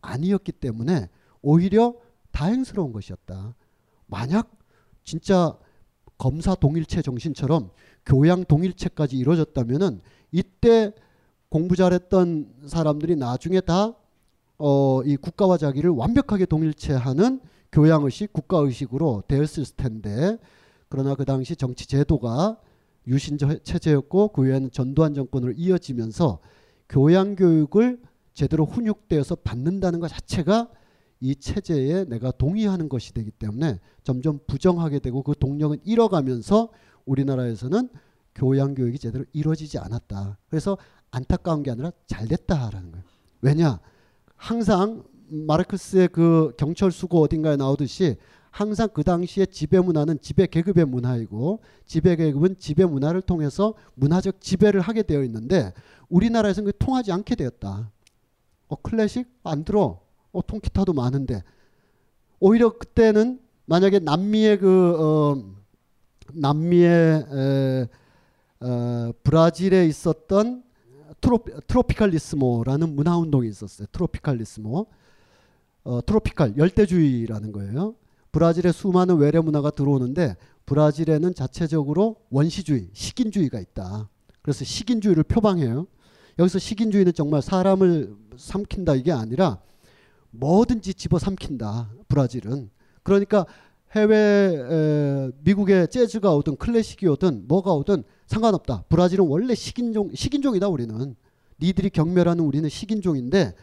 아니었기 때문에 오히려 다행스러운 것이었다. 만약 진짜 검사 동일체 정신처럼 교양 동일체까지 이루어졌다면은 이때 공부 잘했던 사람들이 나중에 다 어, 이 국가와 자기를 완벽하게 동일체하는 교양의식, 국가의식으로 되었을 텐데 그러나 그 당시 정치 제도가 유신 체제였고 그 외에는 전두환 정권으로 이어지면서 교양 교육을 제대로 훈육되어서 받는다는 것 자체가 이 체제에 내가 동의하는 것이 되기 때문에 점점 부정하게 되고 그 동력은 잃어가면서 우리나라에서는 교양 교육이 제대로 이루어지지 않았다. 그래서 안타까운 게 아니라 잘 됐다라는 거예요. 왜냐? 항상 마르크스의 그 경철 수고 어딘가에 나오듯이 항상 그 당시에 지배 문화는 지배 계급의 문화이고 지배 계급은 지배 문화를 통해서 문화적 지배를 하게 되어 있는데 우리나라에서는 그게 통하지 않게 되었다. 어 클래식 안 들어. 어 통기타도 많은데 오히려 그때는 만약에 남미의 그 어, 남미의 에, 어, 브라질에 있었던 트로, 트로피칼리스모라는 문화 운동이 있었어요. 트로피칼리스모. 어, 트로피칼 열대주의라는 거예요. 브라질에 수많은 외래 문화가 들어오는데 브라질에는 자체적으로 원시주의, 식인주의가 있다. 그래서 식인주의를 표방해요. 여기서 식인주의는 정말 사람을 삼킨다 이게 아니라 뭐든지 집어 삼킨다. 브라질은. 그러니까 해외 에, 미국의 재즈가 오든 클래식이 오든 뭐가 오든 상관없다. 브라질은 원래 식인종 식인종이다 우리는. 니들이 경멸하는 우리는 식인종인데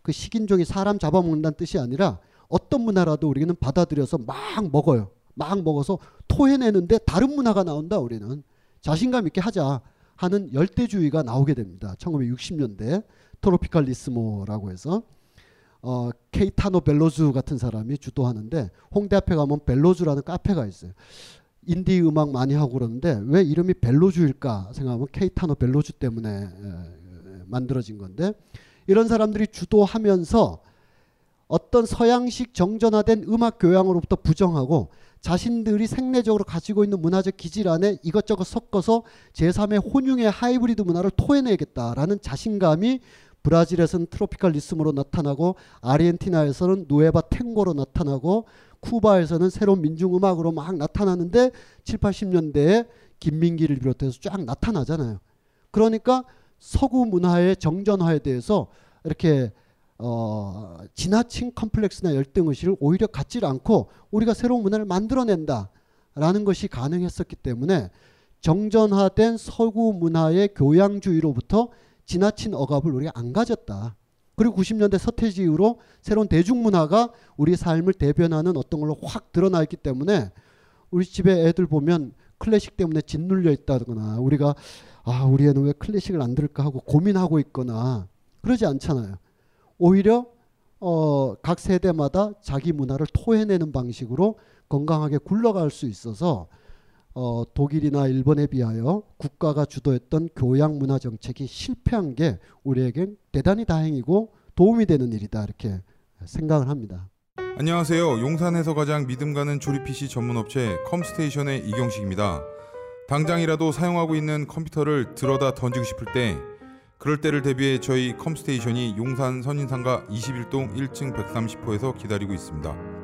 그 식인종이 사람 잡아먹는다는 뜻이 아니라 어떤 문화라도 우리는 받아들여서 막 먹어요. 막 먹어서 토해내는데 다른 문화가 나온다 우리는. 자신감 있게 하자 하는 열대주의가 나오게 됩니다. 1960년대 트로피칼리스모라고 해서 어, 케이타노 벨로주 같은 사람이 주도하는데 홍대 앞에 가면 벨로주라는 카페가 있어요. 인디 음악 많이 하고 그러는데 왜 이름이 벨로주일까 생각하면 케이타노 벨로주 때문에 에, 만들어진 건데 이런 사람들이 주도하면서 어떤 서양식 정전화된 음악 교양으로부터 부정하고 자신들이 생내적으로 가지고 있는 문화적 기질 안에 이것저것 섞어서 제3의 혼용의 하이브리드 문화를 토해내겠다라는 자신감이 브라질에서는 트로피칼 리스무로 나타나고 아르헨티나에서는 누에바 탱고로 나타나고 쿠바에서는 새로운 민중음악으로 막 나타나는데 7, 80년대에 김민기를 비롯해서 쫙 나타나잖아요. 그러니까 서구 문화의 정전화에 대해서 이렇게 어, 지나친 컴플렉스나 열등 의식을 오히려 갖지 않고 우리가 새로운 문화를 만들어낸다라는 것이 가능했었기 때문에 정전화된 서구 문화의 교양주의로부터 지나친 억압을 우리가 안 가졌다. 그리고 90년대 서태지 이후로 새로운 대중문화가 우리 삶을 대변하는 어떤 걸로 확 드러나 있기 때문에 우리 집에 애들 보면 클래식 때문에 짓눌려 있다거나 우리가 아 우리 애는 왜 클래식을 안 들을까 하고 고민하고 있거나 그러지 않잖아요. 오히려 어, 각 세대마다 자기 문화를 토해내는 방식으로 건강하게 굴러갈 수 있어서 어, 독일이나 일본에 비하여 국가가 주도했던 교양 문화 정책이 실패한 게 우리에겐 대단히 다행이고 도움이 되는 일이다 이렇게 생각을 합니다. 안녕하세요. 용산에서 가장 믿음 가는 조립 PC 전문 업체 컴스테이션의 이경식입니다. 당장이라도 사용하고 있는 컴퓨터를 들어다 던지고 싶을 때 그럴 때를 대비해 저희 컴스테이션이 용산 선인상가 21동 1층 130호에서 기다리고 있습니다.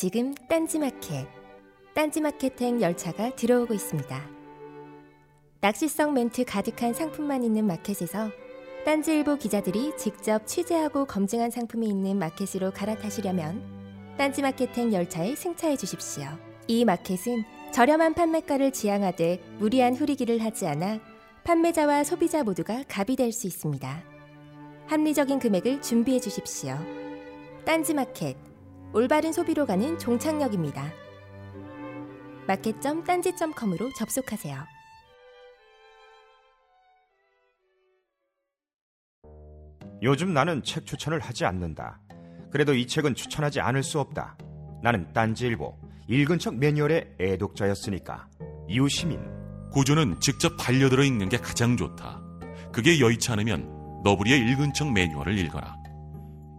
지금 딴지마켓, 딴지마켓행 열차가 들어오고 있습니다. 낚시성 멘트 가득한 상품만 있는 마켓에서 딴지일보 기자들이 직접 취재하고 검증한 상품이 있는 마켓으로 갈아타시려면 딴지마켓행 열차에 승차해 주십시오. 이 마켓은 저렴한 판매가를 지향하되 무리한 후리기를 하지 않아 판매자와 소비자 모두가 갑이 될 수 있습니다. 합리적인 금액을 준비해 주십시오. 딴지마켓 올바른 소비로 가는 종착역입니다. 마켓.딴지.com으로 접속하세요. 요즘 나는 책 추천을 하지 않는다. 그래도 이 책은 추천하지 않을 수 없다. 나는 딴지일보 읽은 척 매뉴얼의 애독자였으니까. 이웃시민 고전은 직접 반려들어 읽는 게 가장 좋다. 그게 여의치 않으면 너부리의 읽은 척 매뉴얼을 읽어라.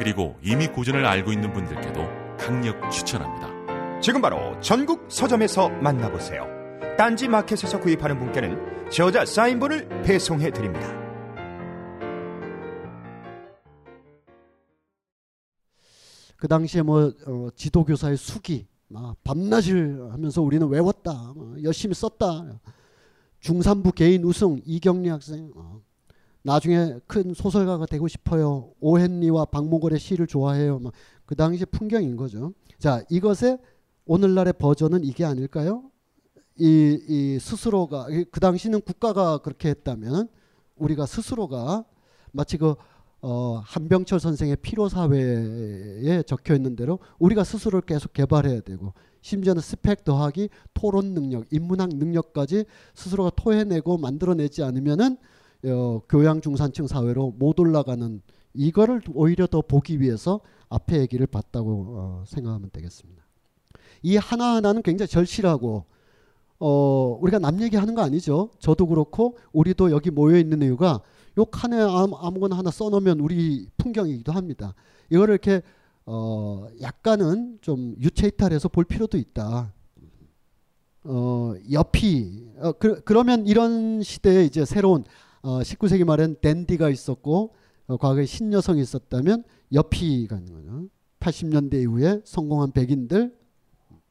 그리고 이미 고전을 알고 있는 분들께도 강력 추천합니다. 지금 바로 전국 서점에서 만나보세요. 딴지 마켓에서 구입하는 분께는 저자 사인본을 배송해 드립니다. 그 당시에 뭐 어, 지도교사의 수기 막 밤낮을 하면서 우리는 외웠다 뭐 열심히 썼다 중산부 개인 우승 이경리 학생 어. 나중에 큰 소설가가 되고 싶어요. 오헨리와 박목월의 시를 좋아해요. 막 그 당시 풍경인 거죠. 자 이것의 오늘날의 버전은 이게 아닐까요? 이, 이 스스로가 그 당시는 국가가 그렇게 했다면 우리가 스스로가 마치 그 어, 한병철 선생의 피로사회에 적혀 있는 대로 우리가 스스로를 계속 개발해야 되고 심지어는 스펙 더하기 토론 능력, 인문학 능력까지 스스로가 토해내고 만들어내지 않으면은 어, 교양 중산층 사회로 못 올라가는 이거를 오히려 더 보기 위해서 앞에 얘기를 봤다고 어, 생각하면 되겠습니다. 이 하나하나는 굉장히 절실하고 어, 우리가 남 얘기하는 거 아니죠. 저도 그렇고 우리도 여기 모여 있는 이유가 요 칸에 아무거나 하나 써놓으면 우리 풍경이기도 합니다. 이거를 이렇게 어, 약간은 좀 유체이탈해서 볼 필요도 있다. 어, 옆이 어, 그, 그러면 이런 시대에 이제 새로운 어, 19세기 말엔 댄디가 있었고 어, 과거에 신여성이 있었다면 옆이가 있는 거죠. 80년대 이후에 성공한 백인들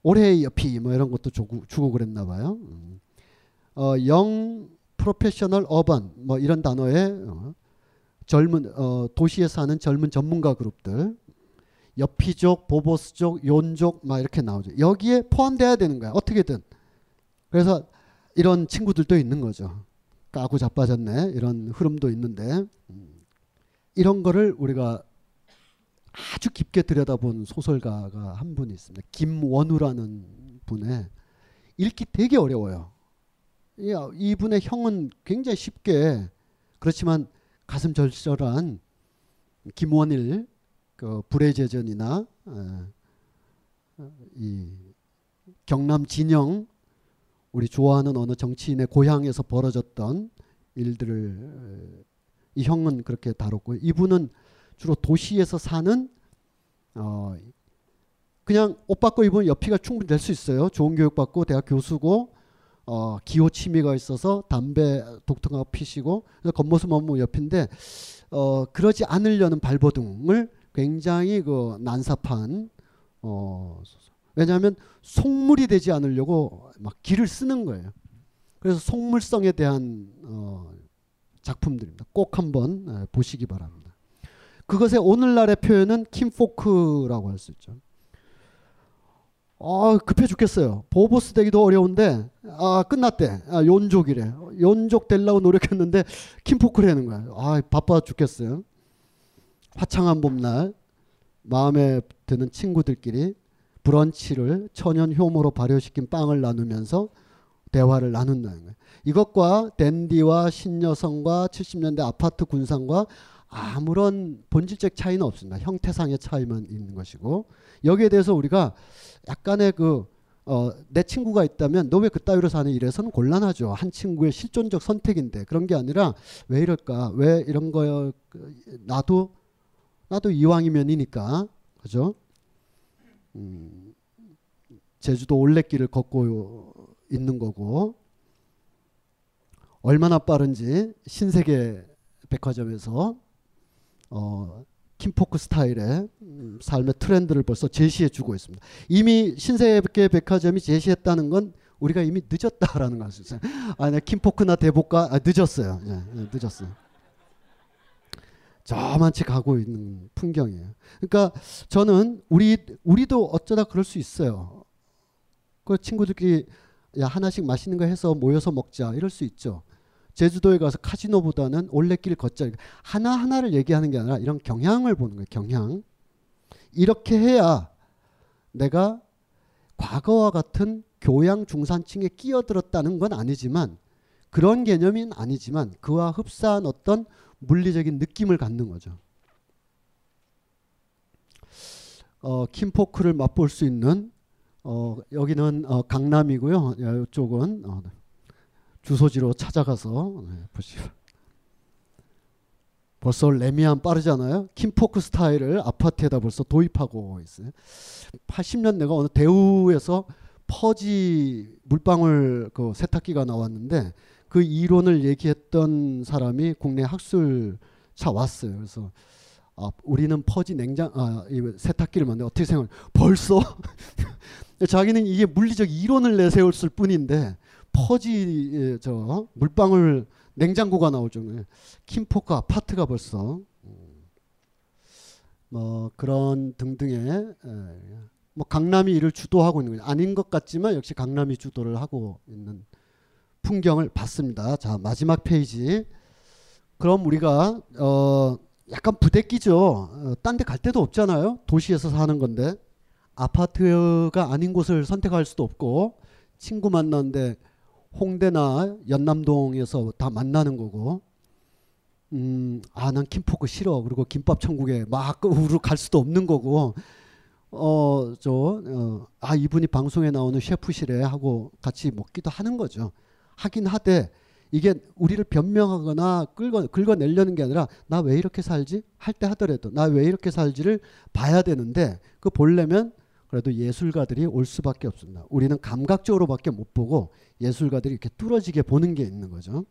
올해의 옆이 뭐 이런 것도 주고, 주고 그랬나 봐요. 음. 어, 영 프로페셔널 어반 뭐 이런 단어에 어, 젊은 어, 도시에 사는 젊은 전문가 그룹들 옆이족, 보보스족, 용족 막 이렇게 나오죠. 여기에 포함돼야 되는 거야. 어떻게든. 그래서 이런 친구들도 있는 거죠. 까고 자빠졌네. 이런 흐름도 있는데 음. 이런 거를 우리가 아주 깊게 들여다본 소설가가 한 분이 있습니다. 김원우라는 분의 읽기 되게 어려워요. 이분의 형은 굉장히 쉽게 그렇지만 가슴 절절한 김원일 그 불의 제전이나 이 경남 진영 우리 좋아하는 어느 정치인의 고향에서 벌어졌던 일들을 이 형은 그렇게 다뤘고 이분은 주로 도시에서 사는 어 그냥 옷 받고 입으면 옆이가 충분히 될 수 있어요. 좋은 교육 받고 대학 교수고 어 기호 취미가 있어서 담배 독특하고 피시고 그래서 겉모습만 보면 옆인데 어 그러지 않으려는 발버둥을 굉장히 그 난삽한 어 왜냐하면 속물이 되지 않으려고 막 기를 쓰는 거예요. 그래서 속물성에 대한 어 작품들입니다. 꼭 한번 보시기 바랍니다. 그것의 오늘날의 표현은 Kinfolk라고 할 수 있죠. 아 급해 죽겠어요. 보보스 되기도 어려운데 아 끝났대. 아, 욘족이래. 욘족 되려고 노력했는데 Kinfolk라는 거야. 아 바빠 죽겠어요. 화창한 봄날 마음에 드는 친구들끼리 브런치를 천연 효모로 발효시킨 빵을 나누면서 대화를 나눈다는 거예요. 이것과 댄디와 신여성과 70년대 아파트 군상과 아무런 본질적 차이는 없습니다. 형태상의 차이만 있는 것이고 여기에 대해서 우리가 약간의 그 어, 내 친구가 있다면 너 왜 그 따위로 사는 이래서는 곤란하죠. 한 친구의 실존적 선택인데 그런 게 아니라 왜 이럴까? 왜 이런 거 나도 나도 이왕이면이니까 그죠? 음, 제주도 올레길을 걷고 있는 거고 얼마나 빠른지 신세계 백화점에서 어, Kinfolk 스타일의 음, 삶의 트렌드를 벌써 제시해 주고 있습니다. 이미 신세계 백화점이 제시했다는 건 우리가 이미 늦었다라는 것이죠. 아, 네, 킴포크나 대복가 아, 늦었어요. 네, 네, 늦었어요. 저만치 가고 있는 풍경이에요. 그러니까 저는 우리 우리도 어쩌다 그럴 수 있어요. 그 친구들끼리 야 하나씩 맛있는 거 해서 모여서 먹자 이럴 수 있죠. 제주도에 가서 카지노보다는 올레길 걷자 하나 하나를 얘기하는 게 아니라 이런 경향을 보는 거예요. 경향 이렇게 해야 내가 과거와 같은 교양 중산층에 끼어들었다는 건 아니지만 그런 개념은 아니지만 그와 흡사한 어떤 물리적인 느낌을 갖는 거죠. 어, Kinfolk를 맛볼 수 있는 어, 여기는 어, 강남이고요. 이쪽은 어, 주소지로 찾아가서 네, 보시고 벌써 래미안 빠르잖아요. Kinfolk 스타일을 아파트에다 벌써 도입하고 있어요. 80년대가 어느 대우에서 퍼지 물방울 그 세탁기가 나왔는데 그 이론을 얘기했던 사람이 국내 학술차 왔어요. 그래서 아, 우리는 퍼지 냉장 아, 이 세탁기를 만든 어떻게 생각? 벌써 자기는 이게 물리적 이론을 내세웠을 뿐인데 퍼지 예, 저 물방울 냉장고가 나올 정도의 Kinfolk 아파트가 벌써 음, 뭐 그런 등등의 뭐 강남이 이를 주도하고 있는 거죠. 아닌 것 같지만 역시 강남이 주도를 하고 있는 풍경을 봤습니다. 자 마지막 페이지. 그럼 우리가 어 약간 부대끼죠. 어, 딴데 갈 데도 없잖아요. 도시에서 사는 건데 아파트가 아닌 곳을 선택할 수도 없고 친구 만나는데 홍대나 연남동에서 다 만나는 거고 음, 아, 난 김포크 싫어. 그리고 김밥 천국에 막 우르 갈 수도 없는 거고, 어, 저, 어, 아, 이분이 방송에 나오는 셰프시래 하고 같이 먹기도 하는 거죠. 하긴 하되, 이게 우리를 변명하거나 끌거, 긁어내려는 게 아니라, 나 왜 이렇게 살지? 할 때 하더라도, 나 왜 이렇게 살지를 봐야 되는데, 그 보려면 그래도 예술가들이 올 수밖에 없습니다. 우리는 감각적으로밖에 못 보고 예술가들이 이렇게 뚫어지게 보는 게 있는 거죠.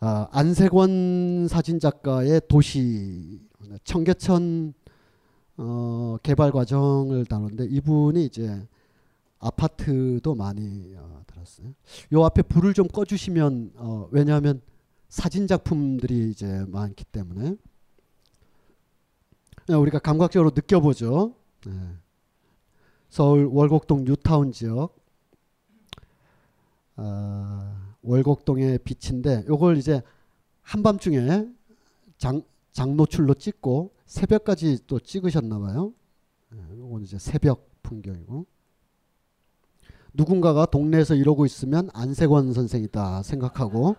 아, 안세권 사진 작가의 도시 청계천 어, 개발 과정을 다루는데 이분이 이제 아파트도 많이 어, 들었어요. 요 앞에 불을 좀 꺼주시면 어, 왜냐하면 사진 작품들이 이제 많기 때문에 네, 우리가 감각적으로 느껴보죠. 네. 서울 월곡동 뉴타운 지역 어, 월곡동의 빛인데 요걸 이제 한밤중에 장, 장노출로 찍고 새벽까지 또 찍으셨나 봐요. 네, 요건 이제 새벽 풍경이고 누군가가 동네에서 이러고 있으면 안세권 선생이다 생각하고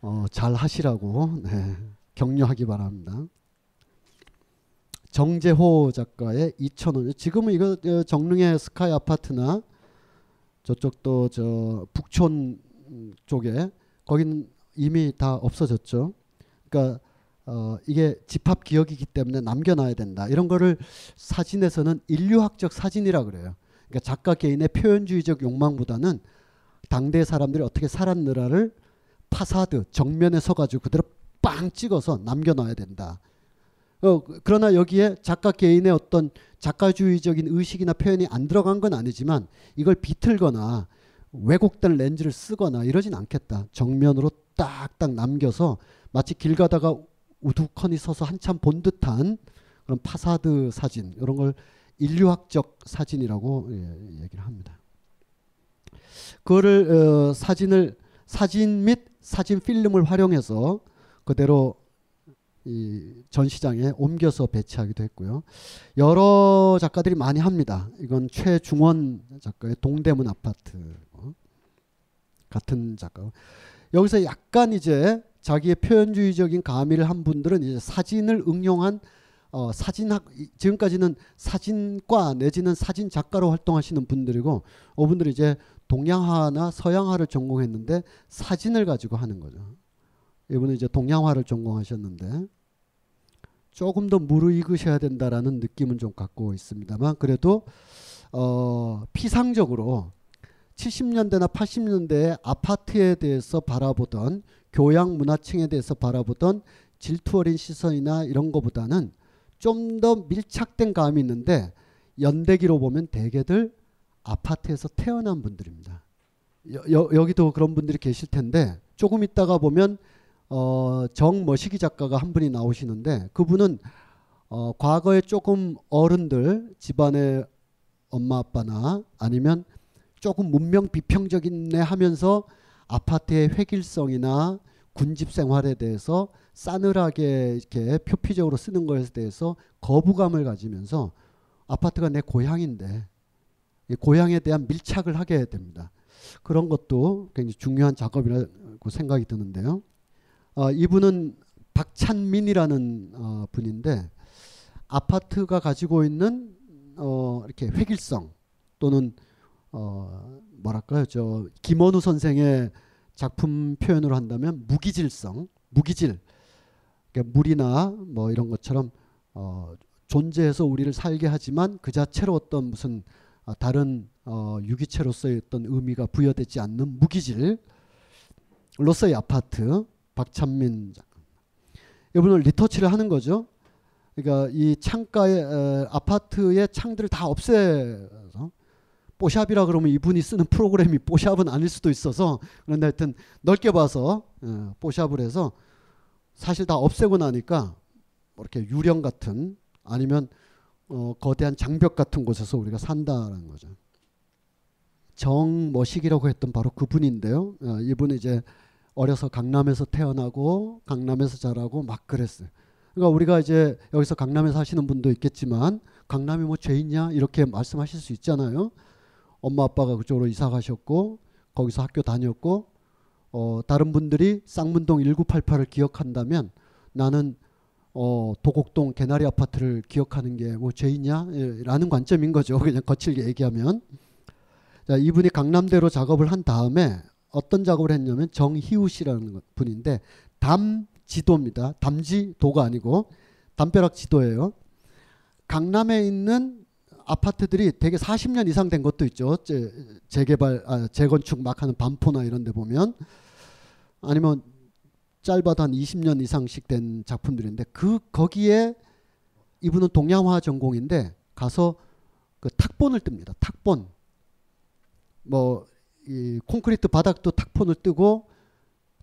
어, 잘 하시라고 네, 격려하기 바랍니다. 정재호 작가의 2005년 지금은 이거 정릉의 스카이 아파트나 저쪽도 저 북촌 쪽에 거기는 이미 다 없어졌죠. 그러니까 어 이게 집합 기억이기 때문에 남겨놔야 된다. 이런 거를 사진에서는 인류학적 사진이라 그래요. 그러니까 작가 개인의 표현주의적 욕망보다는 당대 사람들이 어떻게 살았느라를 파사드 정면에 서가지고 그대로 빵 찍어서 남겨놔야 된다. 어, 그러나 여기에 작가 개인의 어떤 작가주의적인 의식이나 표현이 안 들어간 건 아니지만 이걸 비틀거나 왜곡된 렌즈를 쓰거나 이러진 않겠다. 정면으로 딱딱 남겨서 마치 길 가다가 우두커니 서서 한참 본 듯한 그런 파사드 사진 이런 걸 인류학적 사진이라고 예, 얘기를 합니다. 그거를 어, 사진을 사진 및 사진 필름을 활용해서 그대로 이 전시장에 옮겨서 배치하기도 했고요. 여러 작가들이 많이 합니다. 이건 최중원 작가의 동대문 아파트 어, 같은 작가. 여기서 약간 이제 자기의 표현주의적인 가미를 한 분들은 이제 사진을 응용한 어, 사진학 지금까지는 사진과 내지는 사진 작가로 활동하시는 분들이고 어분들이 이제 동양화나 서양화를 전공했는데 사진을 가지고 하는 거죠. 이분은 이제 동양화를 전공하셨는데 조금 더 무르익으셔야 된다라는 느낌은 좀 갖고 있습니다만 그래도 어, 피상적으로 70년대나 80년대에 아파트에 대해서 바라보던 교양 문화층에 대해서 바라보던 질투 어린 시선이나 이런 거보다는 좀 더 밀착된 감이 있는데 연대기로 보면 대개들 아파트에서 태어난 분들입니다. 여, 여, 여기도 그런 분들이 계실 텐데 조금 있다가 보면 어, 정머시기 작가가 한 분이 나오시는데 그분은 어, 과거에 조금 어른들 집안의 엄마 아빠나 아니면 조금 문명 비평적인 애 하면서 아파트의 획일성이나 군집 생활에 대해서 싸늘하게 이렇게 표피적으로 쓰는 것에 대해서 거부감을 가지면서 아파트가 내 고향인데 이 고향에 대한 밀착을 하게 됩니다. 그런 것도 굉장히 중요한 작업이라고 생각이 드는데요. 어, 이분은 박찬민이라는 어, 분인데 아파트가 가지고 있는 어, 이렇게 획일성 또는 어, 뭐랄까요 저 김원우 선생의 작품 표현으로 한다면 무기질성 무기질 그러니까 물이나 뭐 이런 것처럼 어, 존재해서 우리를 살게 하지만 그 자체로 어떤 무슨 어, 다른 어, 유기체로서의 어떤 의미가 부여되지 않는 무기질로서의 아파트 박찬민. 이분은 리터치를 하는 거죠. 그러니까 이 창가에 에, 아파트의 창들을 다 없애서 뽀샵이라 그러면 이분이 쓰는 프로그램이 뽀샵은 아닐 수도 있어서 그런데 하여튼 넓게 봐서 에, 뽀샵을 해서 사실 다 없애고 나니까 뭐 이렇게 유령 같은 아니면 어, 거대한 장벽 같은 곳에서 우리가 산다라는 거죠. 정머식이라고 했던 바로 그분인데요. 어, 이분은 이제 어려서 강남에서 태어나고 강남에서 자라고 막 그랬어요. 그러니까 우리가 이제 여기서 강남에 사시는 분도 있겠지만 강남이 뭐 죄 있냐 이렇게 말씀하실 수 있잖아요. 엄마 아빠가 그쪽으로 이사 가셨고 거기서 학교 다녔고 어, 다른 분들이 쌍문동 1988을 기억한다면 나는 어, 도곡동 개나리 아파트를 기억하는 게 뭐 죄이냐? 예, 라는 관점인 거죠. 그냥 거칠게 얘기하면. 자, 이분이 강남대로 작업을 한 다음에 어떤 작업을 했냐면 정희우 씨라는 분인데 담 지도입니다. 담지 도가 아니고 담벼락 지도예요. 강남에 있는 아파트들이 대개 40년 이상 된 것도 있죠. 재, 재개발, 아, 재건축 막 하는 반포나 이런 데 보면 아니면 짧아도 한 20년 이상씩 된 작품들인데 그 거기에 이분은 동양화 전공인데 가서 그 탁본을 뜹니다. 탁본. 뭐 이 콘크리트 바닥도 탁본을 뜨고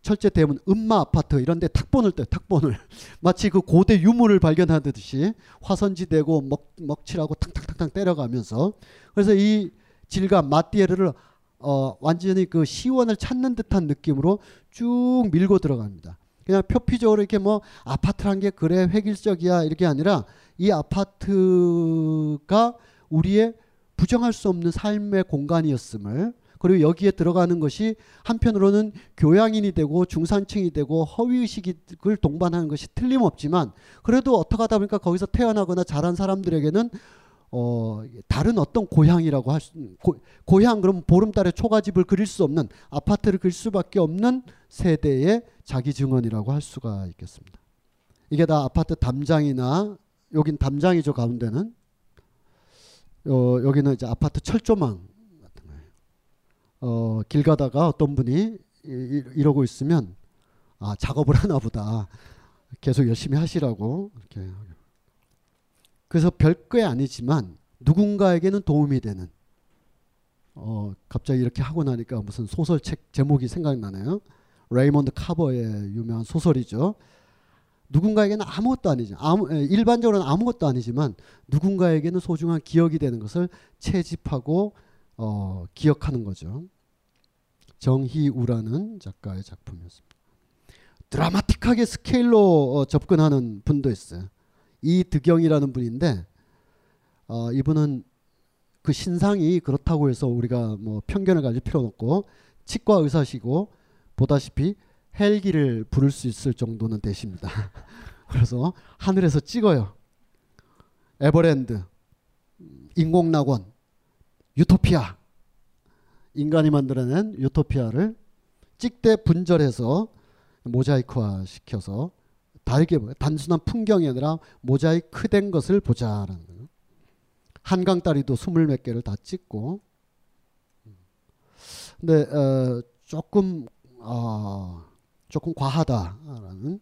철제 대문 음마 아파트 이런 데 탁본을 떠요. 탁본을. 마치 그 고대 유물을 발견하듯이 화선지 대고 먹, 먹칠하고 탕탕탕탕 때려가면서 그래서 이 질감 마띠에르를 어, 완전히 그 시원을 찾는 듯한 느낌으로 쭉 밀고 들어갑니다. 그냥 표피적으로 이렇게 뭐 아파트란 게 그래 획일적이야 이렇게 아니라 이 아파트가 우리의 부정할 수 없는 삶의 공간이었음을 그리고 여기에 들어가는 것이 한편으로는 교양인이 되고 중산층이 되고 허위의식을 동반하는 것이 틀림없지만 그래도 어떻게 하다 보니까 거기서 태어나거나 자란 사람들에게는 어, 다른 어떤 고향이라고 할 수, 고, 고향 그럼 보름달에 초가집을 그릴 수 없는 아파트를 그릴 수밖에 없는 세대의 자기 증언이라고 할 수가 있겠습니다. 이게 다 아파트 담장이나 여긴 담장이죠 가운데는 어, 여기는 이제 아파트 철조망. 어, 길 가다가 어떤 분이 이, 이러고 있으면 아 작업을 하나 보다 계속 열심히 하시라고 이렇게 그래서 별게 아니지만 누군가에게는 도움이 되는 어 갑자기 이렇게 하고 나니까 무슨 소설책 제목이 생각나네요. 레이먼드 카버의 유명한 소설이죠. 누군가에게는 아무것도 아니죠. 아무, 일반적으로는 아무것도 아니지만 누군가에게는 소중한 기억이 되는 것을 채집하고 어, 기억하는 거죠. 정희우라는 작가의 작품이었습니다. 드라마틱하게 스케일로 어, 접근하는 분도 있어요. 이득영이라는 분인데 어, 이분은 그 신상이 그렇다고 해서 우리가 뭐 편견을 가질 필요는 없고 치과 의사시고 보다시피 헬기를 부를 수 있을 정도는 되십니다. 그래서 하늘에서 찍어요. 에버랜드, 인공낙원, 유토피아, 인간이 만들어낸 유토피아를 찍대 분절해서 모자이크화 시켜서 다르게 단순한 풍경이 아니라 모자이크된 것을 보자라는 거예요. 한강 다리도 스물 몇 개를 다 찍고 근데 어, 조금 어, 조금 과하다라는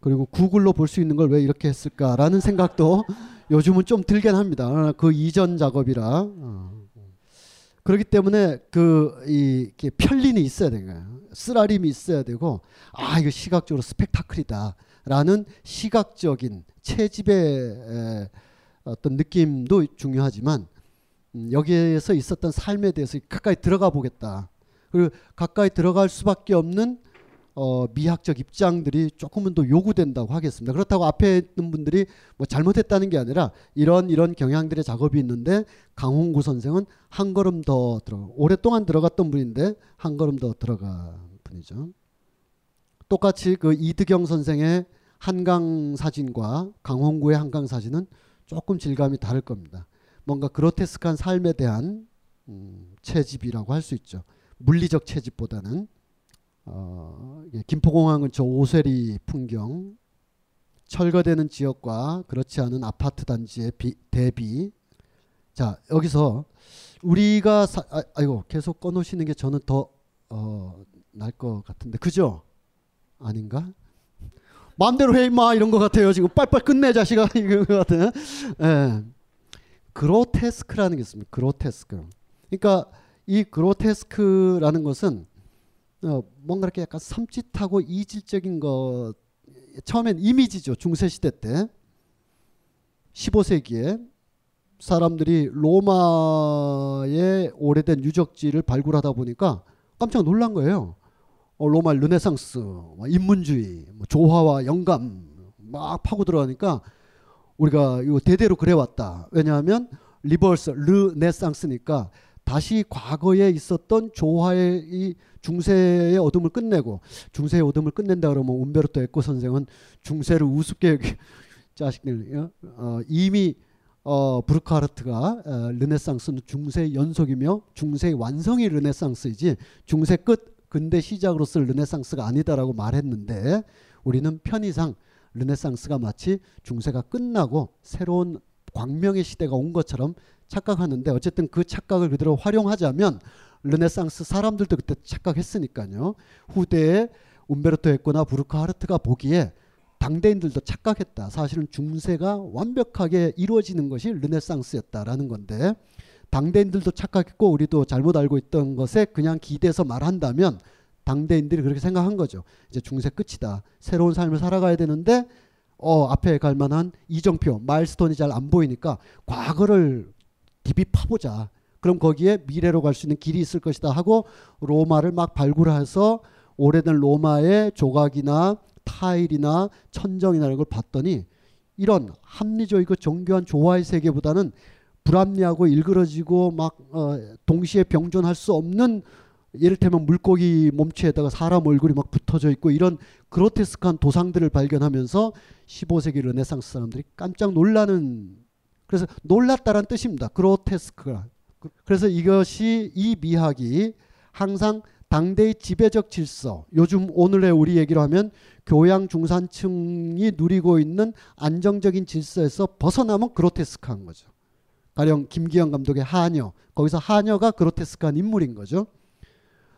그리고 구글로 볼 수 있는 걸 왜 이렇게 했을까라는 생각도 요즘은 좀 들긴 합니다. 그 이전 작업이라 어. 그렇기 때문에 그이 편린이 있어야 되는 거예요. 쓰라림이 있어야 되고 아 이거 시각적으로 스펙타클이다라는 시각적인 채집의 어떤 느낌도 중요하지만 음, 여기에서 있었던 삶에 대해서 가까이 들어가 보겠다. 그리고 가까이 들어갈 수밖에 없는 어, 미학적 입장들이 조금은 더 요구된다고 하겠습니다. 그렇다고 앞에 있는 분들이 뭐 잘못했다는 게 아니라 이런 이런 경향들의 작업이 있는데 강홍구 선생은 한 걸음 더 들어가 오랫동안 들어갔던 분인데 한 걸음 더 들어간 분이죠. 똑같이 그 이득영 선생의 한강 사진과 강홍구의 한강 사진은 조금 질감이 다를 겁니다. 뭔가 그로테스크한 삶에 대한 음, 채집이라고 할 수 있죠. 물리적 채집보다는 어, 김포공항 근처 오세리 풍경, 철거되는 지역과 그렇지 않은 아파트 단지의 비, 대비. 자 여기서 우리가 사, 아, 아이고 계속 꺼놓으시는 게 저는 더 어, 같은데 그죠? 아닌가? 마음대로 해 임마 이런 것 같아요 지금 빨빨 끝내 자식아 이런 것 같아. 예. 그로테스크라는 게 있습니다. 그로테스크. 그러니까 이 그로테스크라는 것은 어, 뭔가 이렇게 약간 섬찟하고 이질적인 것 처음엔 이미지죠 중세 시대 때 15세기에 사람들이 로마의 오래된 유적지를 발굴하다 보니까 깜짝 놀란 거예요. 어, 로마 르네상스, 뭐 인문주의, 뭐 조화와 영감 막 파고 들어가니까 우리가 이거 대대로 그래왔다. 왜냐하면 rebirth 르네상스니까 다시 과거에 있었던 조화의 이 중세의 어둠을 끝내고 중세의 어둠을 끝낸다 그러면 움베르토 에코 선생은 중세를 우습게 자식들 어, 이미 어, 부르크하르트가 어, 르네상스는 중세 연속이며 중세의 완성이 르네상스이지 중세 끝 근대 시작으로서 르네상스가 아니다라고 말했는데 우리는 편의상 르네상스가 마치 중세가 끝나고 새로운 광명의 시대가 온 것처럼 착각하는데 어쨌든 그 착각을 그대로 활용하자면 르네상스 사람들도 그때 착각했으니까요. 후대에 움베르토 에코나 부르카하르트가 보기에 당대인들도 착각했다. 사실은 중세가 완벽하게 이루어지는 것이 르네상스였다라는 건데 당대인들도 착각했고 우리도 잘못 알고 있던 것에 그냥 기대서 말한다면 당대인들이 그렇게 생각한 거죠. 이제 중세 끝이다. 새로운 삶을 살아가야 되는데 어 앞에 갈 만한 이정표, 마일스톤이 잘 안 보이니까 과거를 디비 파보자. 그럼 거기에 미래로 갈 수 있는 길이 있을 것이다 하고 로마를 막 발굴해서 오래된 로마의 조각이나 타일이나 천정이나 이런 걸 봤더니 이런 합리적이고 정교한 조화의 세계보다는 불합리하고 일그러지고 막 어, 동시에 병존할 수 없는 예를테면 물고기 몸체에다가 사람 얼굴이 막 붙어져 있고 이런 그로테스크한 도상들을 발견하면서 15세기 르네상스 사람들이 깜짝 놀라는 그래서 놀랐다란 뜻입니다. 그로테스크가 그래서 이것이 이 미학이 항상 당대의 지배적 질서, 요즘 오늘의 우리 얘기로 하면 교양 중산층이 누리고 있는 안정적인 질서에서 벗어나면 그로테스크한 거죠. 가령 김기영 감독의 하녀, 거기서 하녀가 그로테스크한 인물인 거죠.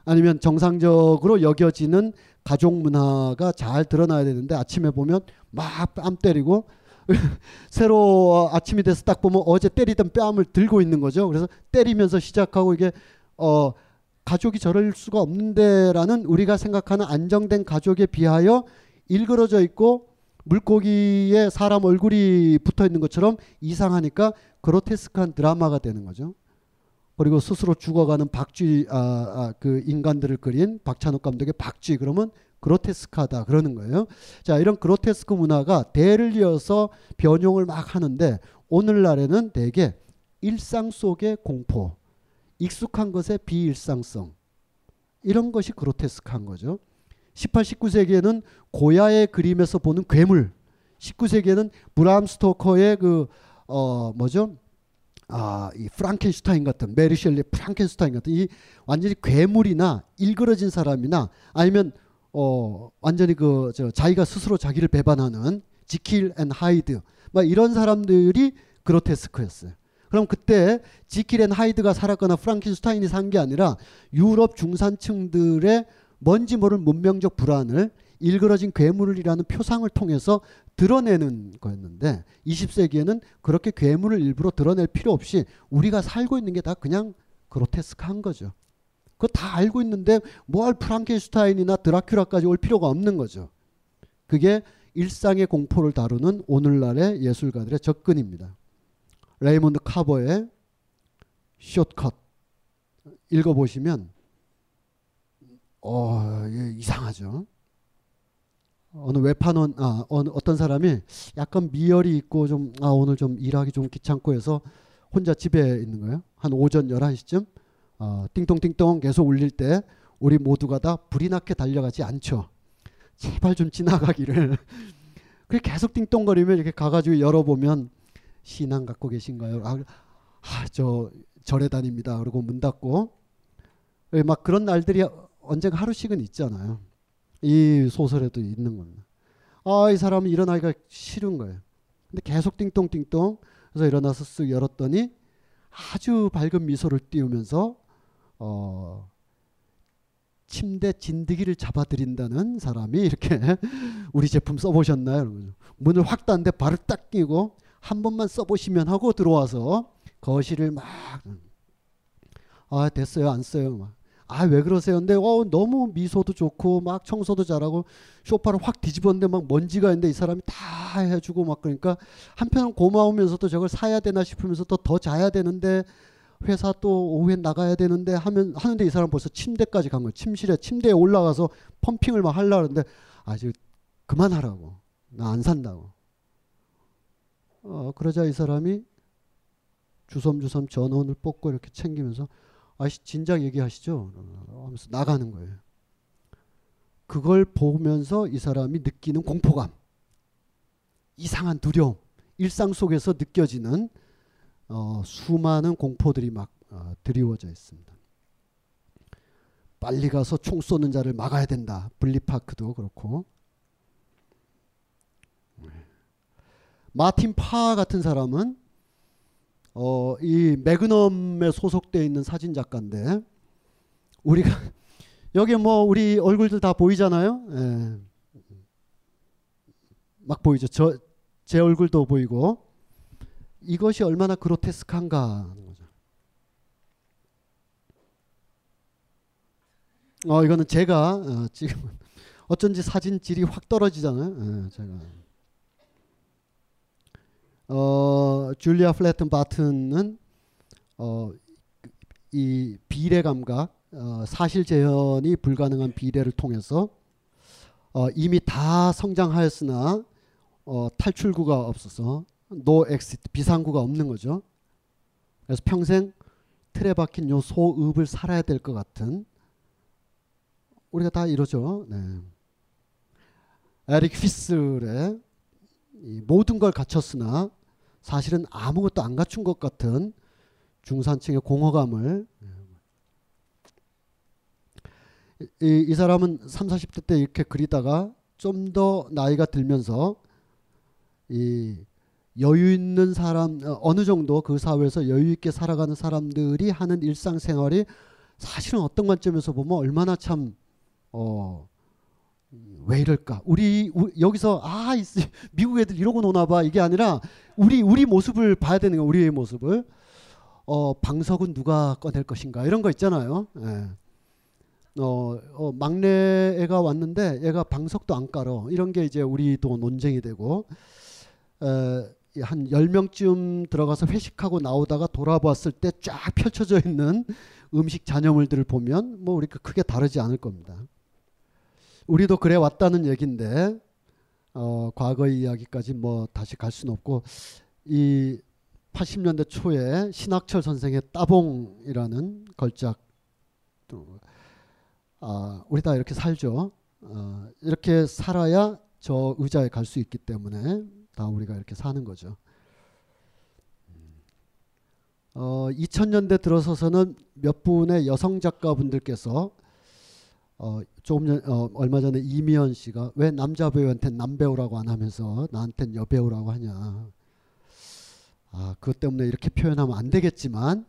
아니면 정상적으로 여겨지는 가족 문화가 잘 드러나야 되는데 아침에 보면 막 뺨 때리고 새로 아침이 돼서 딱 보면 어제 때리던 뺨을 들고 있는 거죠. 그래서 때리면서 시작하고 이게 어 가족이 저럴 수가 없는데라는 우리가 생각하는 안정된 가족에 비하여 일그러져 있고 물고기에 사람 얼굴이 붙어 있는 것처럼 이상하니까 그로테스크한 드라마가 되는 거죠. 그리고 스스로 죽어가는 박쥐 아, 아, 그 인간들을 그린 박찬욱 감독의 박쥐 그러면 그로테스크하다 그러는 거예요. 자 이런 그로테스크 문화가 대를 이어서 변용을 막 하는데 오늘날에는 대개 일상 속의 공포, 익숙한 것의 비일상성 이런 것이 그로테스크한 거죠. 18, 19세기에는 고야의 그림에서 보는 괴물, 19세기에는 브람 스토커의 그 어 뭐죠? 아, 이 프랑켄슈타인 같은 메리 셸리 프랑켄슈타인 같은 이 완전히 괴물이나 일그러진 사람이나 아니면 어 완전히 그 저 자기가 스스로 자기를 배반하는 지킬 앤 하이드 막 이런 사람들이 그로테스크였어요. 그럼 그때 지킬 앤 하이드가 살았거나 프랑켄슈타인이 산 게 아니라 유럽 중산층들의 뭔지 모를 문명적 불안을 일그러진 괴물이라는 표상을 통해서 드러내는 거였는데 20세기에는 그렇게 괴물을 일부러 드러낼 필요 없이 우리가 살고 있는 게 다 그냥 그로테스크한 거죠. 그거 다 알고 있는데 뭘 프랑켄슈타인이나 드라큘라까지 올 필요가 없는 거죠. 그게 일상의 공포를 다루는 오늘날의 예술가들의 접근입니다. 레이몬드 카버의 Short Cuts 읽어보시면 어, 예, 이상하죠. 어느 외판원 아 어느 어떤 사람이 약간 미열이 있고 좀 아 오늘 좀 일하기 좀 귀찮고 해서 혼자 집에 있는 거예요. 한 오전 11시쯤 어, 띵동띵동 계속 울릴 때 우리 모두가 다 부리나케 달려가지 않죠. 제발 좀 지나가기를. 그래 계속 띵동거리면 이렇게 가가지고 열어보면 신앙 갖고 계신가요? 아, 아, 저 절에 다닙니다. 그리고 문 닫고 예, 막 그런 날들이 언젠가 하루씩은 있잖아요. 이 소설에도 있는 겁니다. 아, 이 사람은 일어나기가 싫은 거예요. 근데 계속 띵동띵동 그래서 일어나서 쓱 열었더니 아주 밝은 미소를 띄우면서 어, 침대 진드기를 잡아드린다는 사람이 이렇게 우리 제품 써보셨나요? 문을 확 닫는데 발을 딱 끼고 한 번만 써보시면 하고 들어와서 거실을 막 아 됐어요 안 써요 아 왜 그러세요 근데 어 너무 미소도 좋고 막 청소도 잘하고 쇼파를 확 뒤집었는데 막 먼지가 있는데 이 사람이 다 해주고 막 그러니까 한편은 고마우면서도 저걸 사야 되나 싶으면서 또 더 자야 되는데 회사 또 오후에 나가야 되는데 하면 하는데 이 사람 벌써 침대까지 간 거예요. 침실에 침대에 올라가서 펌핑을 막 하려 하는데 아직 그만하라고. 나 안 산다고. 어, 그러자 이 사람이 주섬주섬 전원을 뽑고 이렇게 챙기면서 아씨 진작 얘기하시죠. 하면서 나가는 거예요. 그걸 보면서 이 사람이 느끼는 공포감, 이상한 두려움, 일상 속에서 느껴지는 어, 수많은 공포들이 막 어, 드리워져 있습니다. 빨리 가서 총 쏘는 자를 막아야 된다. 블리파크도 그렇고. 마틴 파 같은 사람은 어, 이 매그넘에 소속돼 있는 사진 작가인데 우리가 여기 뭐 우리 얼굴들 다 보이잖아요. 예. 막 보이죠. 저 제 얼굴도 보이고 이것이 얼마나 그로테스크한가 하는 거죠. 어 이거는 제가 어, 지금 어쩐지 사진 질이 확 떨어지잖아요. 예, 제가 어 줄리아 풀러튼 바튼은 어 이 비례 감각 어, 사실 재현이 불가능한 비례를 통해서 어, 이미 다 성장하였으나 어, 탈출구가 없어서 no exit 비상구가 없는 거죠. 그래서 평생 틀에 박힌 요 소읍을 살아야 될 것 같은 우리가 다 이러죠. 네. 에릭 피슬의 모든 걸 갖췄으나 사실은 아무것도 안 갖춘 것 같은 중산층의 공허감을 이, 이 사람은 3, 40대 때 이렇게 그리다가 좀 더 나이가 들면서 이 여유 있는 사람 어, 어느 정도 그 사회에서 여유 있게 살아가는 사람들이 하는 일상생활이 사실은 어떤 관점에서 보면 얼마나 참 어, 왜 이럴까? 우리, 우리 여기서 아 미국 애들 이러고 노나 봐 이게 아니라 우리 우리 모습을 봐야 되는 거야 우리의 모습을 어 방석은 누가 꺼낼 것인가 이런 거 있잖아요. 예. 어, 어, 막내 애가 왔는데 애가 방석도 안 깔어 이런 게 이제 우리도 논쟁이 되고 에, 한 10명쯤 들어가서 회식하고 나오다가 돌아봤을 때 쫙 펼쳐져 있는 음식 잔여물들을 보면 뭐 우리가 크게 다르지 않을 겁니다. 우리도 그래 왔다는 얘긴데 어, 과거의 이야기까지 뭐 다시 갈 수는 없고 이 80년대 초에 신학철 선생의 따봉이라는 걸작 또, 아, 우리 다 이렇게 살죠. 어, 이렇게 살아야 저 의자에 갈 수 있기 때문에 다 우리가 이렇게 사는 거죠. 어, 2000년대 들어서서는 몇 분의 여성 작가분들께서 어, 조금 전, 어, 얼마 전에 이미연 씨가 왜 남자 배우한테 남배우라고 안 하면서 나한텐 여배우라고 하냐. 아, 그것 때문에 이렇게 표현하면 안 되겠지만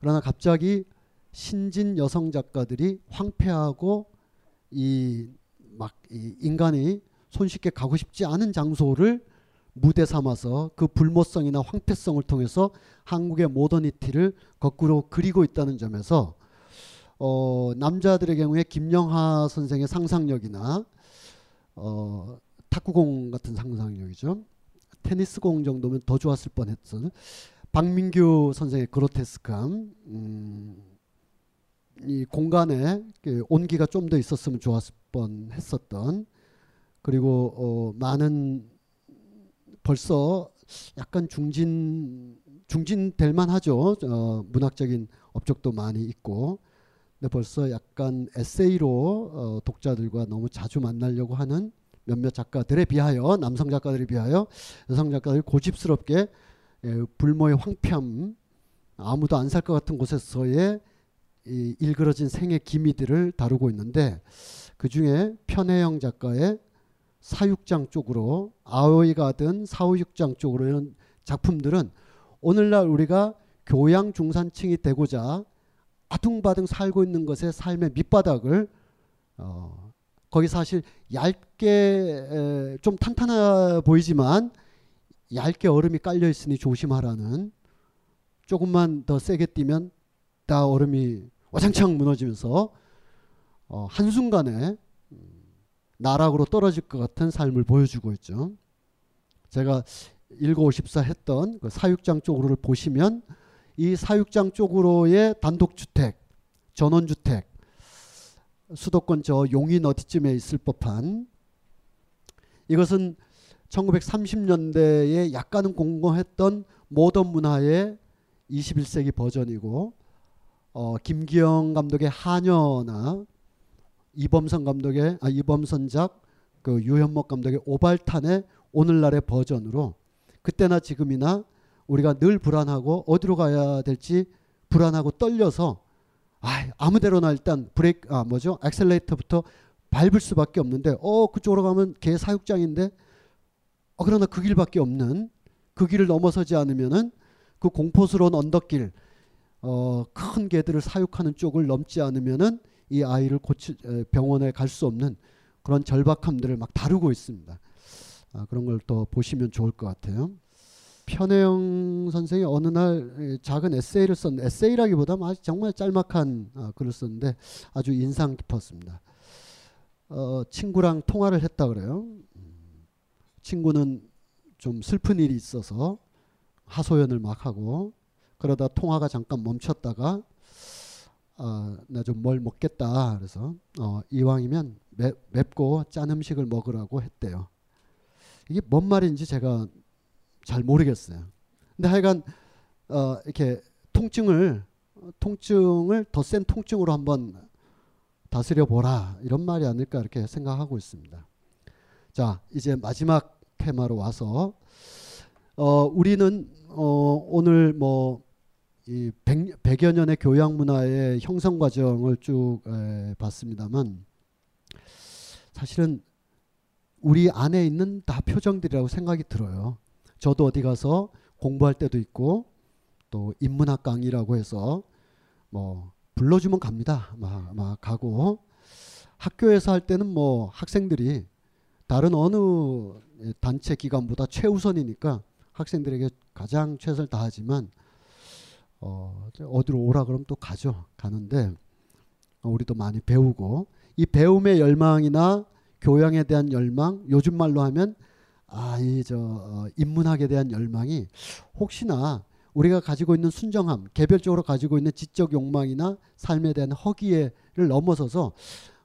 그러나 갑자기 신진 여성 작가들이 황폐하고 이막이 인간이 손쉽게 가고 싶지 않은 장소를 무대 삼아서 그 불모성이나 황폐성을 통해서 한국의 모더니티를 거꾸로 그리고 있다는 점에서 어, 남자들의 경우에 김영하 선생의 상상력이나 어, 탁구공 같은 상상력이죠. 테니스공 정도면 더 좋았을 뻔했어. 박민규 선생의 그로테스크함, 음, 이 공간에 그 온기가 좀 더 있었으면 좋았을 뻔했었던 그리고 어, 많은 벌써 약간 중진 중진 될 만하죠. 어, 문학적인 업적도 많이 있고 근데 벌써 약간 에세이로 어, 독자들과 너무 자주 만나려고 하는 몇몇 작가들에 비하여 남성 작가들에 비하여 여성 작가들이 고집스럽게 예, 불모의 황폐함 아무도 안 살 것 같은 곳에서의 이 일그러진 생의 기미들을 다루고 있는데 그 중에 편혜영 작가의 사육장 쪽으로 아오이 가든 사후육장 쪽으로 이런 작품들은 오늘날 우리가 교양 중산층이 되고자 아둥바둥 살고 있는 것의 삶의 밑바닥을 어, 거기 사실 얇게 에, 좀 탄탄해 보이지만 얇게 얼음이 깔려 있으니 조심하라는 조금만 더 세게 뛰면 다 얼음이 와장창 무너지면서 어, 한순간에 나락으로 떨어질 것 같은 삶을 보여주고 있죠. 제가 일고오십사 했던 그 사육장 쪽으로를 보시면 이 사육장 쪽으로의 단독주택, 전원주택, 수도권 저 용인 어디쯤에 있을 법한 이것은 1930년대에 약간은 공공했던 모던 문화의 21세기 버전이고 어, 김기영 감독의 하녀나 이범선 감독의 아 이범선작 그 유현목 감독의 오발탄의 오늘날의 버전으로 그때나 지금이나 우리가 늘 불안하고 어디로 가야 될지 불안하고 떨려서 아, 아무데로나 일단 브레이크 아 뭐죠 엑셀레이터부터 밟을 수밖에 없는데 어 그쪽으로 가면 개 사육장인데 어 그러나 그 길밖에 없는 그 길을 넘어서지 않으면은 그 공포스러운 언덕길 어, 큰 개들을 사육하는 쪽을 넘지 않으면은 이 아이를 고치 병원에 갈 수 없는 그런 절박함들을 막 다루고 있습니다. 아, 그런 걸 또 보시면 좋을 것 같아요. 편혜영 선생이 어느 날 작은 에세이를 썼는데 에세이라기보다 아주 정말 짤막한 아, 글을 썼는데 아주 인상 깊었습니다. 어, 친구랑 통화를 했다 그래요. 친구는 좀 슬픈 일이 있어서 하소연을 막 하고 그러다 통화가 잠깐 멈췄다가 아, 나좀 뭘 먹겠다. 그래서 어, 이왕이면 매, 맵고 짠 음식을 먹으라고 했대요. 이게 뭔 말인지 제가 잘 모르겠어요. 근데 하여간 어, 이렇게 통증을 통증을 더 센 통증으로 한번 다스려 보라 이런 말이 아닐까 이렇게 생각하고 있습니다. 자 이제 마지막 테마로 와서 어, 우리는 어, 오늘 뭐이 100여 년의 교양 문화의 형성 과정을 쭉 에, 봤습니다만 사실은 우리 안에 있는 다 표정들이라고 생각이 들어요. 저도 어디 가서 공부할 때도 있고 또 인문학 강의라고 해서 뭐 불러주면 갑니다. 막, 막 가고 학교에서 할 때는 뭐 학생들이 다른 어느 단체 기관보다 최우선이니까 학생들에게 가장 최선을 다하지만 어, 어디로 오라 그러면 또 가죠. 가는데 어, 우리도 많이 배우고 이 배움의 열망이나 교양에 대한 열망 요즘 말로 하면 아 이저 어, 인문학에 대한 열망이 혹시나 우리가 가지고 있는 순정함, 개별적으로 가지고 있는 지적 욕망이나 삶에 대한 허기를 넘어서서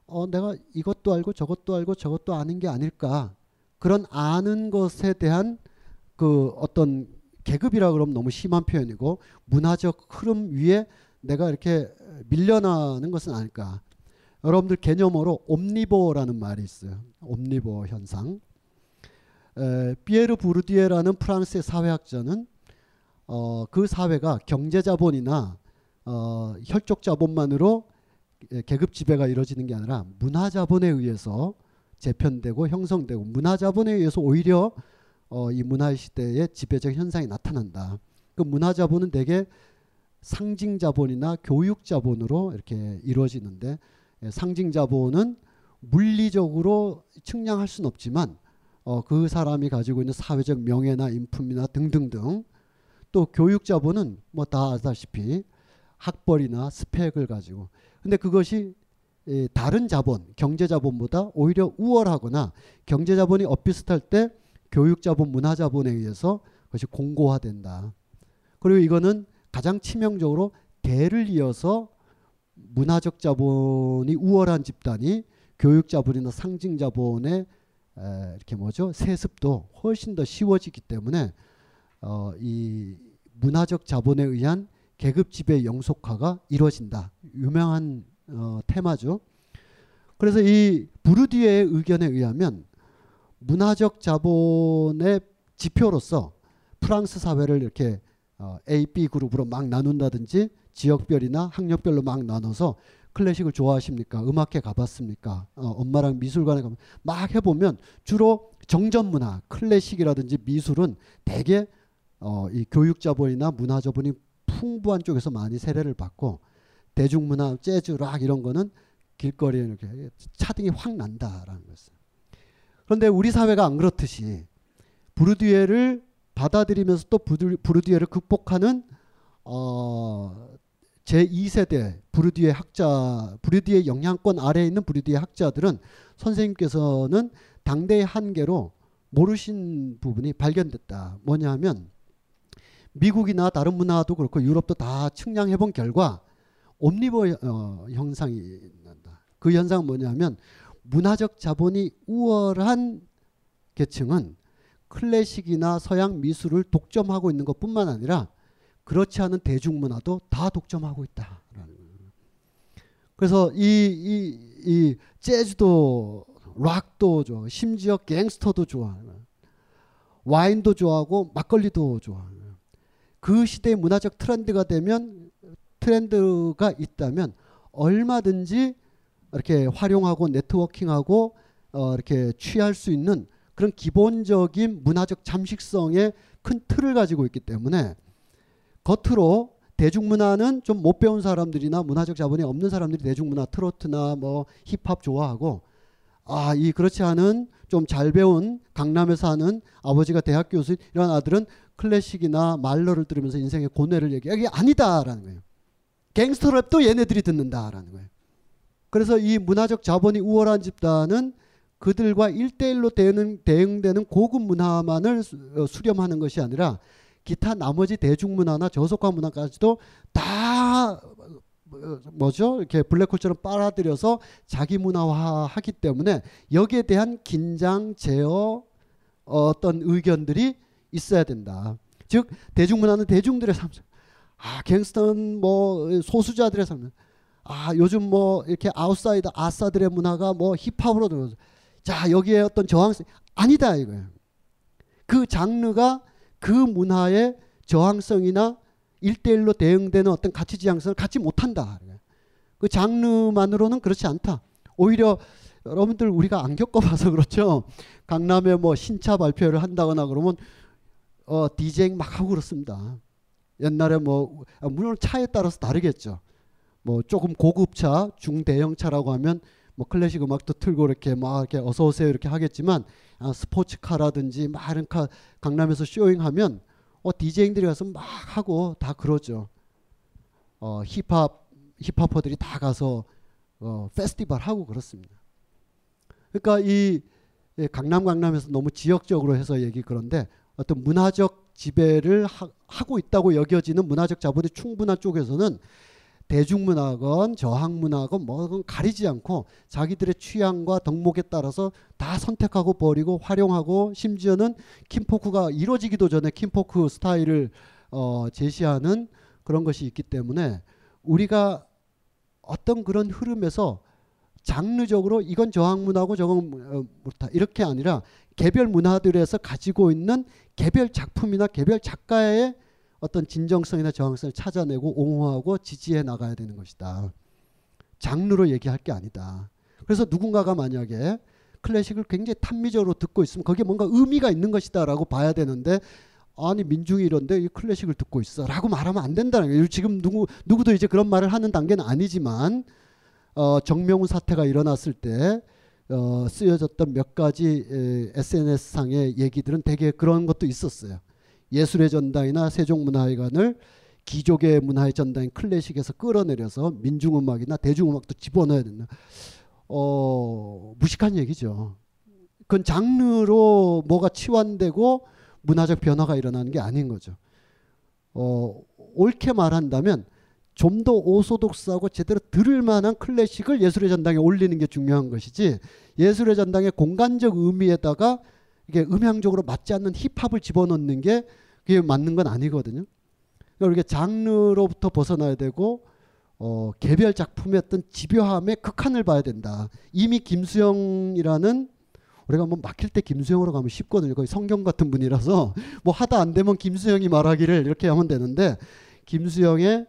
어, 내가 이것도 알고 저것도 알고 저것도 아는 게 아닐까 그런 아는 것에 대한 그 어떤 계급이라 그러면 너무 심한 표현이고 문화적 흐름 위에 내가 이렇게 밀려나는 것은 아닐까. 여러분들 개념으로 옴니보라는 말이 있어요. 옴니보 현상. 에, 피에르 부르디에라는 프랑스의 사회학자는 어, 그 사회가 경제 자본이나 어, 혈족 자본만으로 계급 지배가 이루어지는 게 아니라 문화 자본에 의해서 재편되고 형성되고 문화 자본에 의해서 오히려 어, 이 문화 시대의 지배적 현상이 나타난다. 그 문화 자본은 대개 상징 자본이나 교육 자본으로 이렇게 이루어지는데 예, 상징 자본은 물리적으로 측량할 수는 없지만 어, 그 사람이 가지고 있는 사회적 명예나 인품이나 등등등. 또 교육 자본은 뭐 다 아다시피 학벌이나 스펙을 가지고. 근데 그것이 이 다른 자본 경제 자본보다 오히려 우월하거나 경제 자본이 엇비슷할 때 교육 자본 문화 자본에 의해서 그것이 공고화된다. 그리고 이거는 가장 치명적으로 대를 이어서 문화적 자본이 우월한 집단이 교육 자본이나 상징 자본의 에, 이렇게 뭐죠 세습도 훨씬 더 쉬워지기 때문에 어, 이 문화적 자본에 의한 계급 지배 영속화가 이루어진다 유명한 어, 테마죠. 그래서 이 부르디에의 의견에 의하면 문화적 자본의 지표로서 프랑스 사회를 이렇게 어, A, B 그룹으로 막 나눈다든지 지역별이나 학력별로 막 나눠서 클래식을 좋아하십니까? 음악회 가봤습니까? 어, 엄마랑 미술관에 가면 막 해보면 주로 정전 문화, 클래식이라든지 미술은 대개 어, 이 교육 자본이나 문화 자본이 풍부한 쪽에서 많이 세례를 받고 대중문화, 재즈, 락 이런 거는 길거리에 이렇게 차등이 확 난다라는 것을. 그런데 우리 사회가 안 그렇듯이 부르디에를 받아들이면서 또 부르디에를 극복하는 어, 제 2세대 부르디에 학자, 부르디에 영향권 아래에 있는 부르디에 학자들은 선생님께서는 당대의 한계로 모르신 부분이 발견됐다. 뭐냐 하면 미국이나 다른 문화도 그렇고 유럽도 다 측량해 본 결과 옴니버 어, 형상이 난다. 그 현상은 뭐냐면 문화적 자본이 우월한 계층은 클래식이나 서양 미술을 독점하고 있는 것뿐만 아니라 그렇지 않은 대중문화도 다 독점하고 거예요. 그래서 이, 이, 이 재즈도 락도 좋아, 심지어 갱스터도 좋아, 와인도 좋아하고 막걸리도 좋아. 그 시대의 문화적 트렌드가 되면 트렌드가 있다면 얼마든지 이렇게 활용하고 네트워킹하고 어, 이렇게 취할 수 있는 그런 기본적인 문화적 잠식성의 큰 틀을 가지고 있기 때문에 겉으로 대중문화는 좀 못 배운 사람들이나 문화적 자본이 없는 사람들이 대중문화 트로트나 뭐 힙합 좋아하고 아 이 그렇지 않은 좀 잘 배운 강남에 사는 아버지가 대학 교수인 이런 아들은 클래식이나 말러를 들으면서 인생의 고뇌를 얘기해. 이게 아니다라는 거예요. 갱스터 랩도 얘네들이 듣는다라는 거예요. 그래서 이 문화적 자본이 우월한 집단은 그들과 일대일로 대응, 대응되는 고급 문화만을 어, 수렴하는 것이 아니라 기타 나머지 대중문화나 저속화 문화까지도 다 어, 뭐죠? 이렇게 블랙홀처럼 빨아들여서 자기 문화화하기 때문에 여기에 대한 긴장, 제어, 어떤 의견들이 있어야 된다. 즉 대중문화는 대중들의 삶. 아 갱스터는 뭐 소수자들의 삶. 아 요즘 뭐 이렇게 아웃사이더 아싸들의 문화가 뭐 힙합으로 들어서 자 여기에 어떤 저항성 아니다 이거예요. 그 장르가 그 문화의 저항성이나 일대일로 대응되는 어떤 가치 지향성을 갖지 못한다. 그 장르만으로는 그렇지 않다. 오히려 여러분들 우리가 안 겪어봐서 그렇죠. 강남에 뭐 신차 발표를 한다거나 그러면 어, 디제잉 막 하고 그렇습니다. 옛날에 뭐 아, 물론 차에 따라서 다르겠죠. 뭐 조금 고급차, 중대형차라고 하면 뭐 클래식 음악도 틀고 이렇게 막 이렇게 어서 오세요 이렇게 하겠지만 아, 스포츠카라든지 많은 카 강남에서 쇼잉하면 어 디제잉들이 가서 막 하고 다 그러죠. 어 힙합 힙합퍼들이 다 가서 어 페스티벌 하고 그렇습니다. 그러니까 이 예, 강남 강남에서 너무 지역적으로 해서 얘기 그런데 어떤 문화적 지배를 하, 고 있다고 여겨지는 문화적 자본이 충분한 쪽에서는 대중문화건 저항문화건 뭐건 가리지 않고 자기들의 취향과 덕목에 따라서 다 선택하고 버리고 활용하고 심지어는 Kinfolk가 이루어지기도 전에 Kinfolk 스타일을 어, 제시하는 그런 것이 있기 때문에 우리가 어떤 그런 흐름에서 장르적으로 이건 저항문화고 저건 뭐, 뭐다 이렇게 아니라 개별 문화들에서 가지고 있는 개별 작품이나 개별 작가의 어떤 진정성이나 저항성을 찾아내고 옹호하고 지지해 나가야 되는 것이다. 장르로 얘기할 게 아니다. 그래서 누군가가 만약에 클래식을 굉장히 탐미적으로 듣고 있으면 거기에 뭔가 의미가 있는 것이다라고 봐야 되는데 아니 민중이 이런데 이 클래식을 듣고 있어라고 말하면 안 된다는 거예요. 지금 누구 누구도 이제 그런 말을 하는 단계는 아니지만 어, 정명훈 사태가 일어났을 때 어, 쓰여졌던 몇 가지 SNS 상의 얘기들은 되게 그런 것도 있었어요. 예술의 전당이나 세종문화회관을 기족의 문화의 전당인 클래식에서 끌어내려서 민중음악이나 대중음악도 집어넣어야 된다. 어, 무식한 얘기죠. 그건 장르로 뭐가 치환되고 문화적 변화가 일어나는 게 아닌 거죠. 어, 옳게 말한다면 좀 더 오소독스하고 제대로 들을 만한 클래식을 예술의 전당에 올리는 게 중요한 것이지 예술의 전당의 공간적 의미에다가 이게 음향적으로 맞지 않는 힙합을 집어넣는 게 그게 맞는 건 아니거든요. 그러니까 장르로부터 벗어나야 되고 어, 개별 작품의 어떤 집요함의 극한을 봐야 된다. 이미 김수영이라는 우리가 뭐 막힐 때 김수영으로 가면 쉽거든요. 거의 성경 같은 분이라서 뭐 하다 안 되면 김수영이 말하기를 이렇게 하면 되는데 김수영의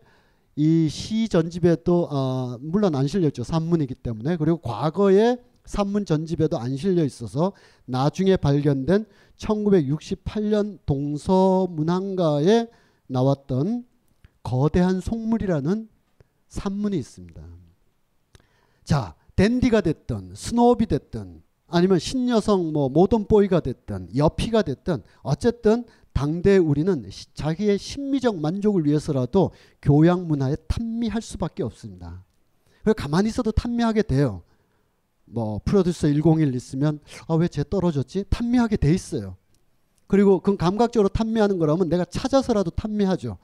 이 시 전집에도 아, 물론 안 실렸죠. 산문이기 때문에 그리고 과거에 산문 전집에도 안 실려 있어서 나중에 발견된 1968년 동서문항가에 나왔던 거대한 속물이라는 산문이 있습니다. 자, 댄디가 됐든 snob이 됐든 아니면 신여성 뭐 모던 보이가 됐든 여피가 됐든 어쨌든 당대 우리는 자기의 심미적 만족을 위해서라도 교양 문화에 탐미할 수밖에 없습니다. 가만히 있어도 탐미하게 돼요. 뭐 프로듀서 101 있으면 아 왜 쟤 떨어졌지? 탐미하게 돼 있어요. 그리고 그건 감각적으로 탐미하는 거라면 내가 찾아서라도 탐미하죠.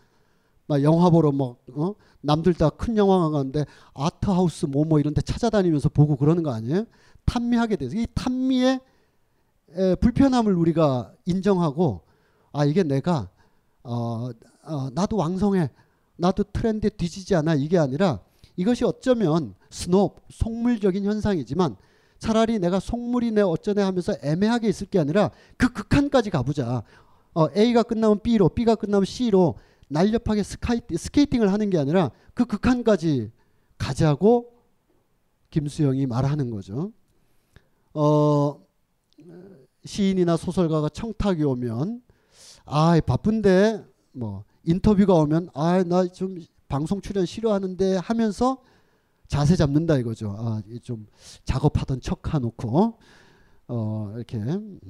막 영화 보러 뭐 어? 남들 다 큰 영화관 가는데 아트하우스 뭐뭐 뭐 이런 데 찾아다니면서 보고 그러는 거 아니에요? 탐미하게 돼서 이 탐미의 에, 불편함을 우리가 인정하고 아 이게 내가 어, 어, 나도 왕성해 나도 트렌드에 뒤지지 않아 이게 아니라 이것이 어쩌면 snob 속물적인 현상이지만 차라리 내가 속물이네 어쩌네 하면서 애매하게 있을 게 아니라 그 극한까지 가보자. 어, A가 끝나면 B로, B가 끝나면 C로 날렵하게 스카이, 스케이팅을 하는 게 아니라 그 극한까지 가자고 김수영이 말하는 거죠. 어, 시인이나 소설가가 청탁이 오면 아 바쁜데 뭐 인터뷰가 오면 아 나 좀 방송 출연 싫어하는데 하면서 자세 잡는다 이거죠. 아, 좀 작업하던 척 해놓고 어, 이렇게 음.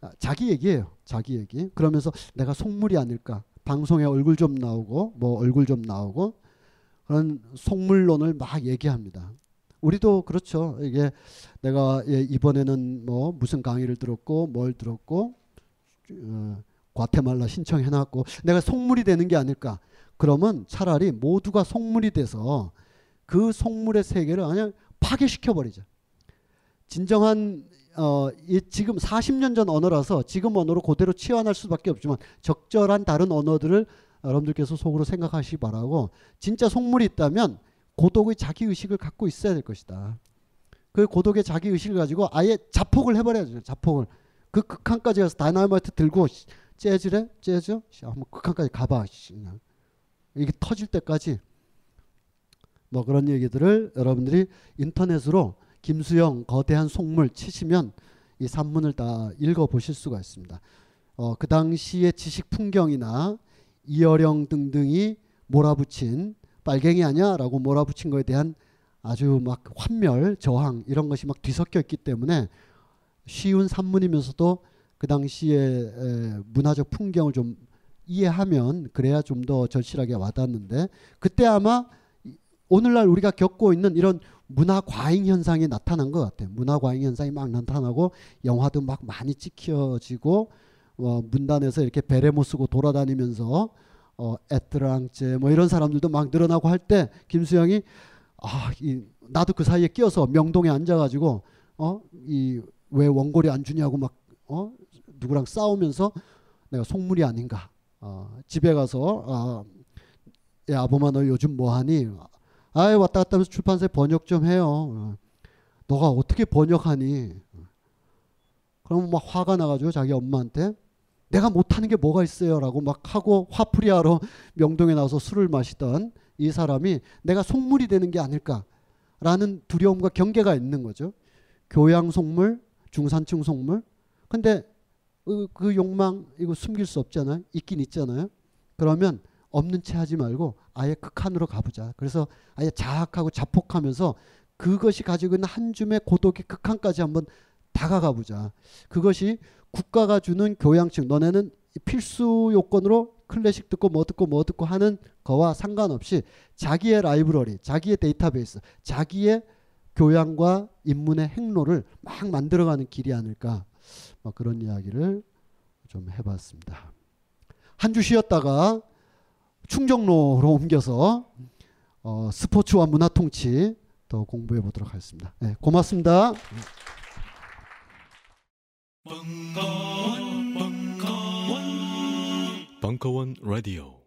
아, 자기 얘기예요. 자기 얘기. 그러면서 내가 속물이 아닐까. 방송에 얼굴 좀 나오고 뭐 얼굴 좀 나오고 그런 속물론을 막 얘기합니다. 우리도 그렇죠. 이게 내가 예, 이번에는 뭐 무슨 강의를 들었고 뭘 들었고 어, 과테말라 신청해놨고 내가 속물이 되는 게 아닐까. 그러면 차라리 모두가 속물이 돼서 그 속물의 세계를 그냥 파괴시켜 버리자. 진정한 어, 이 지금 40년 전 언어라서 지금 언어로 그대로 치환할 수밖에 없지만 적절한 다른 언어들을 여러분들께서 속으로 생각하시기 바라고 진짜 속물이 있다면 고독의 자기 의식을 갖고 있어야 될 것이다. 그 고독의 자기 의식을 가지고 아예 자폭을 해버려야죠. 자폭을 그 극한까지 가서 다이나마이트 들고 재즈래 재즈 한번 극한까지 가봐. 이게 터질 때까지 뭐 그런 얘기들을 여러분들이 인터넷으로 김수영 거대한 속물 치시면 이 산문을 다 읽어 보실 수가 있습니다. 어, 그 당시의 지식 풍경이나 이어령 등등이 몰아붙인 빨갱이 아니야라고 몰아붙인 것에 대한 아주 막 환멸, 저항 이런 것이 막 뒤섞여 있기 때문에 쉬운 산문이면서도 그 당시의 문화적 풍경을 좀 이해하면 그래야 좀 더 절실하게 와닿는데 그때 아마 오늘날 우리가 겪고 있는 이런 문화 과잉 현상이 나타난 것 같아요. 문화 과잉 현상이 막 나타나고 영화도 막 많이 찍혀지고 어, 문단에서 이렇게 베레모 쓰고 돌아다니면서 어, 에트랑제 뭐 이런 사람들도 막 늘어나고 할 때 김수영이 아, 이, 나도 그 사이에 끼어서 명동에 앉아가지고 어, 이 왜 원고리 안 주냐고 막 어, 누구랑 싸우면서 내가 속물이 아닌가. 어, 집에 가서 아, 야 아범아 너 요즘 뭐하니? 아이 왔다 갔다 하면서 출판사에 번역 좀 해요. 어, 너가 어떻게 번역하니? 그럼 막 화가 나가지고 자기 엄마한테 내가 못하는 게 뭐가 있어요라고 막 하고 화풀이하러 명동에 나와서 술을 마시던 이 사람이 내가 속물이 되는 게 아닐까라는 두려움과 경계가 있는 거죠. 교양 속물, 중산층 속물. 근데 그, 그 욕망 이거 숨길 수 없잖아요. 있긴 있잖아요. 그러면 없는 채 하지 말고 아예 극한으로 가보자. 그래서 아예 자학하고 자폭하면서 그것이 가지고 있는 한 줌의 고독의 극한까지 한번 다가가 보자. 그것이 국가가 주는 교양층 너네는 필수 요건으로 클래식 듣고 뭐 듣고 뭐 듣고 하는 거와 상관없이 자기의 라이브러리, 자기의 데이터베이스, 자기의 교양과 인문의 행로를 막 만들어가는 길이 아닐까 뭐 그런 이야기를 좀 해봤습니다. 한 주 쉬었다가 충정로로 옮겨서 어, 스포츠와 문화 통치 더 공부해 보도록 하겠습니다. 네, 고맙습니다. 벙커원 라디오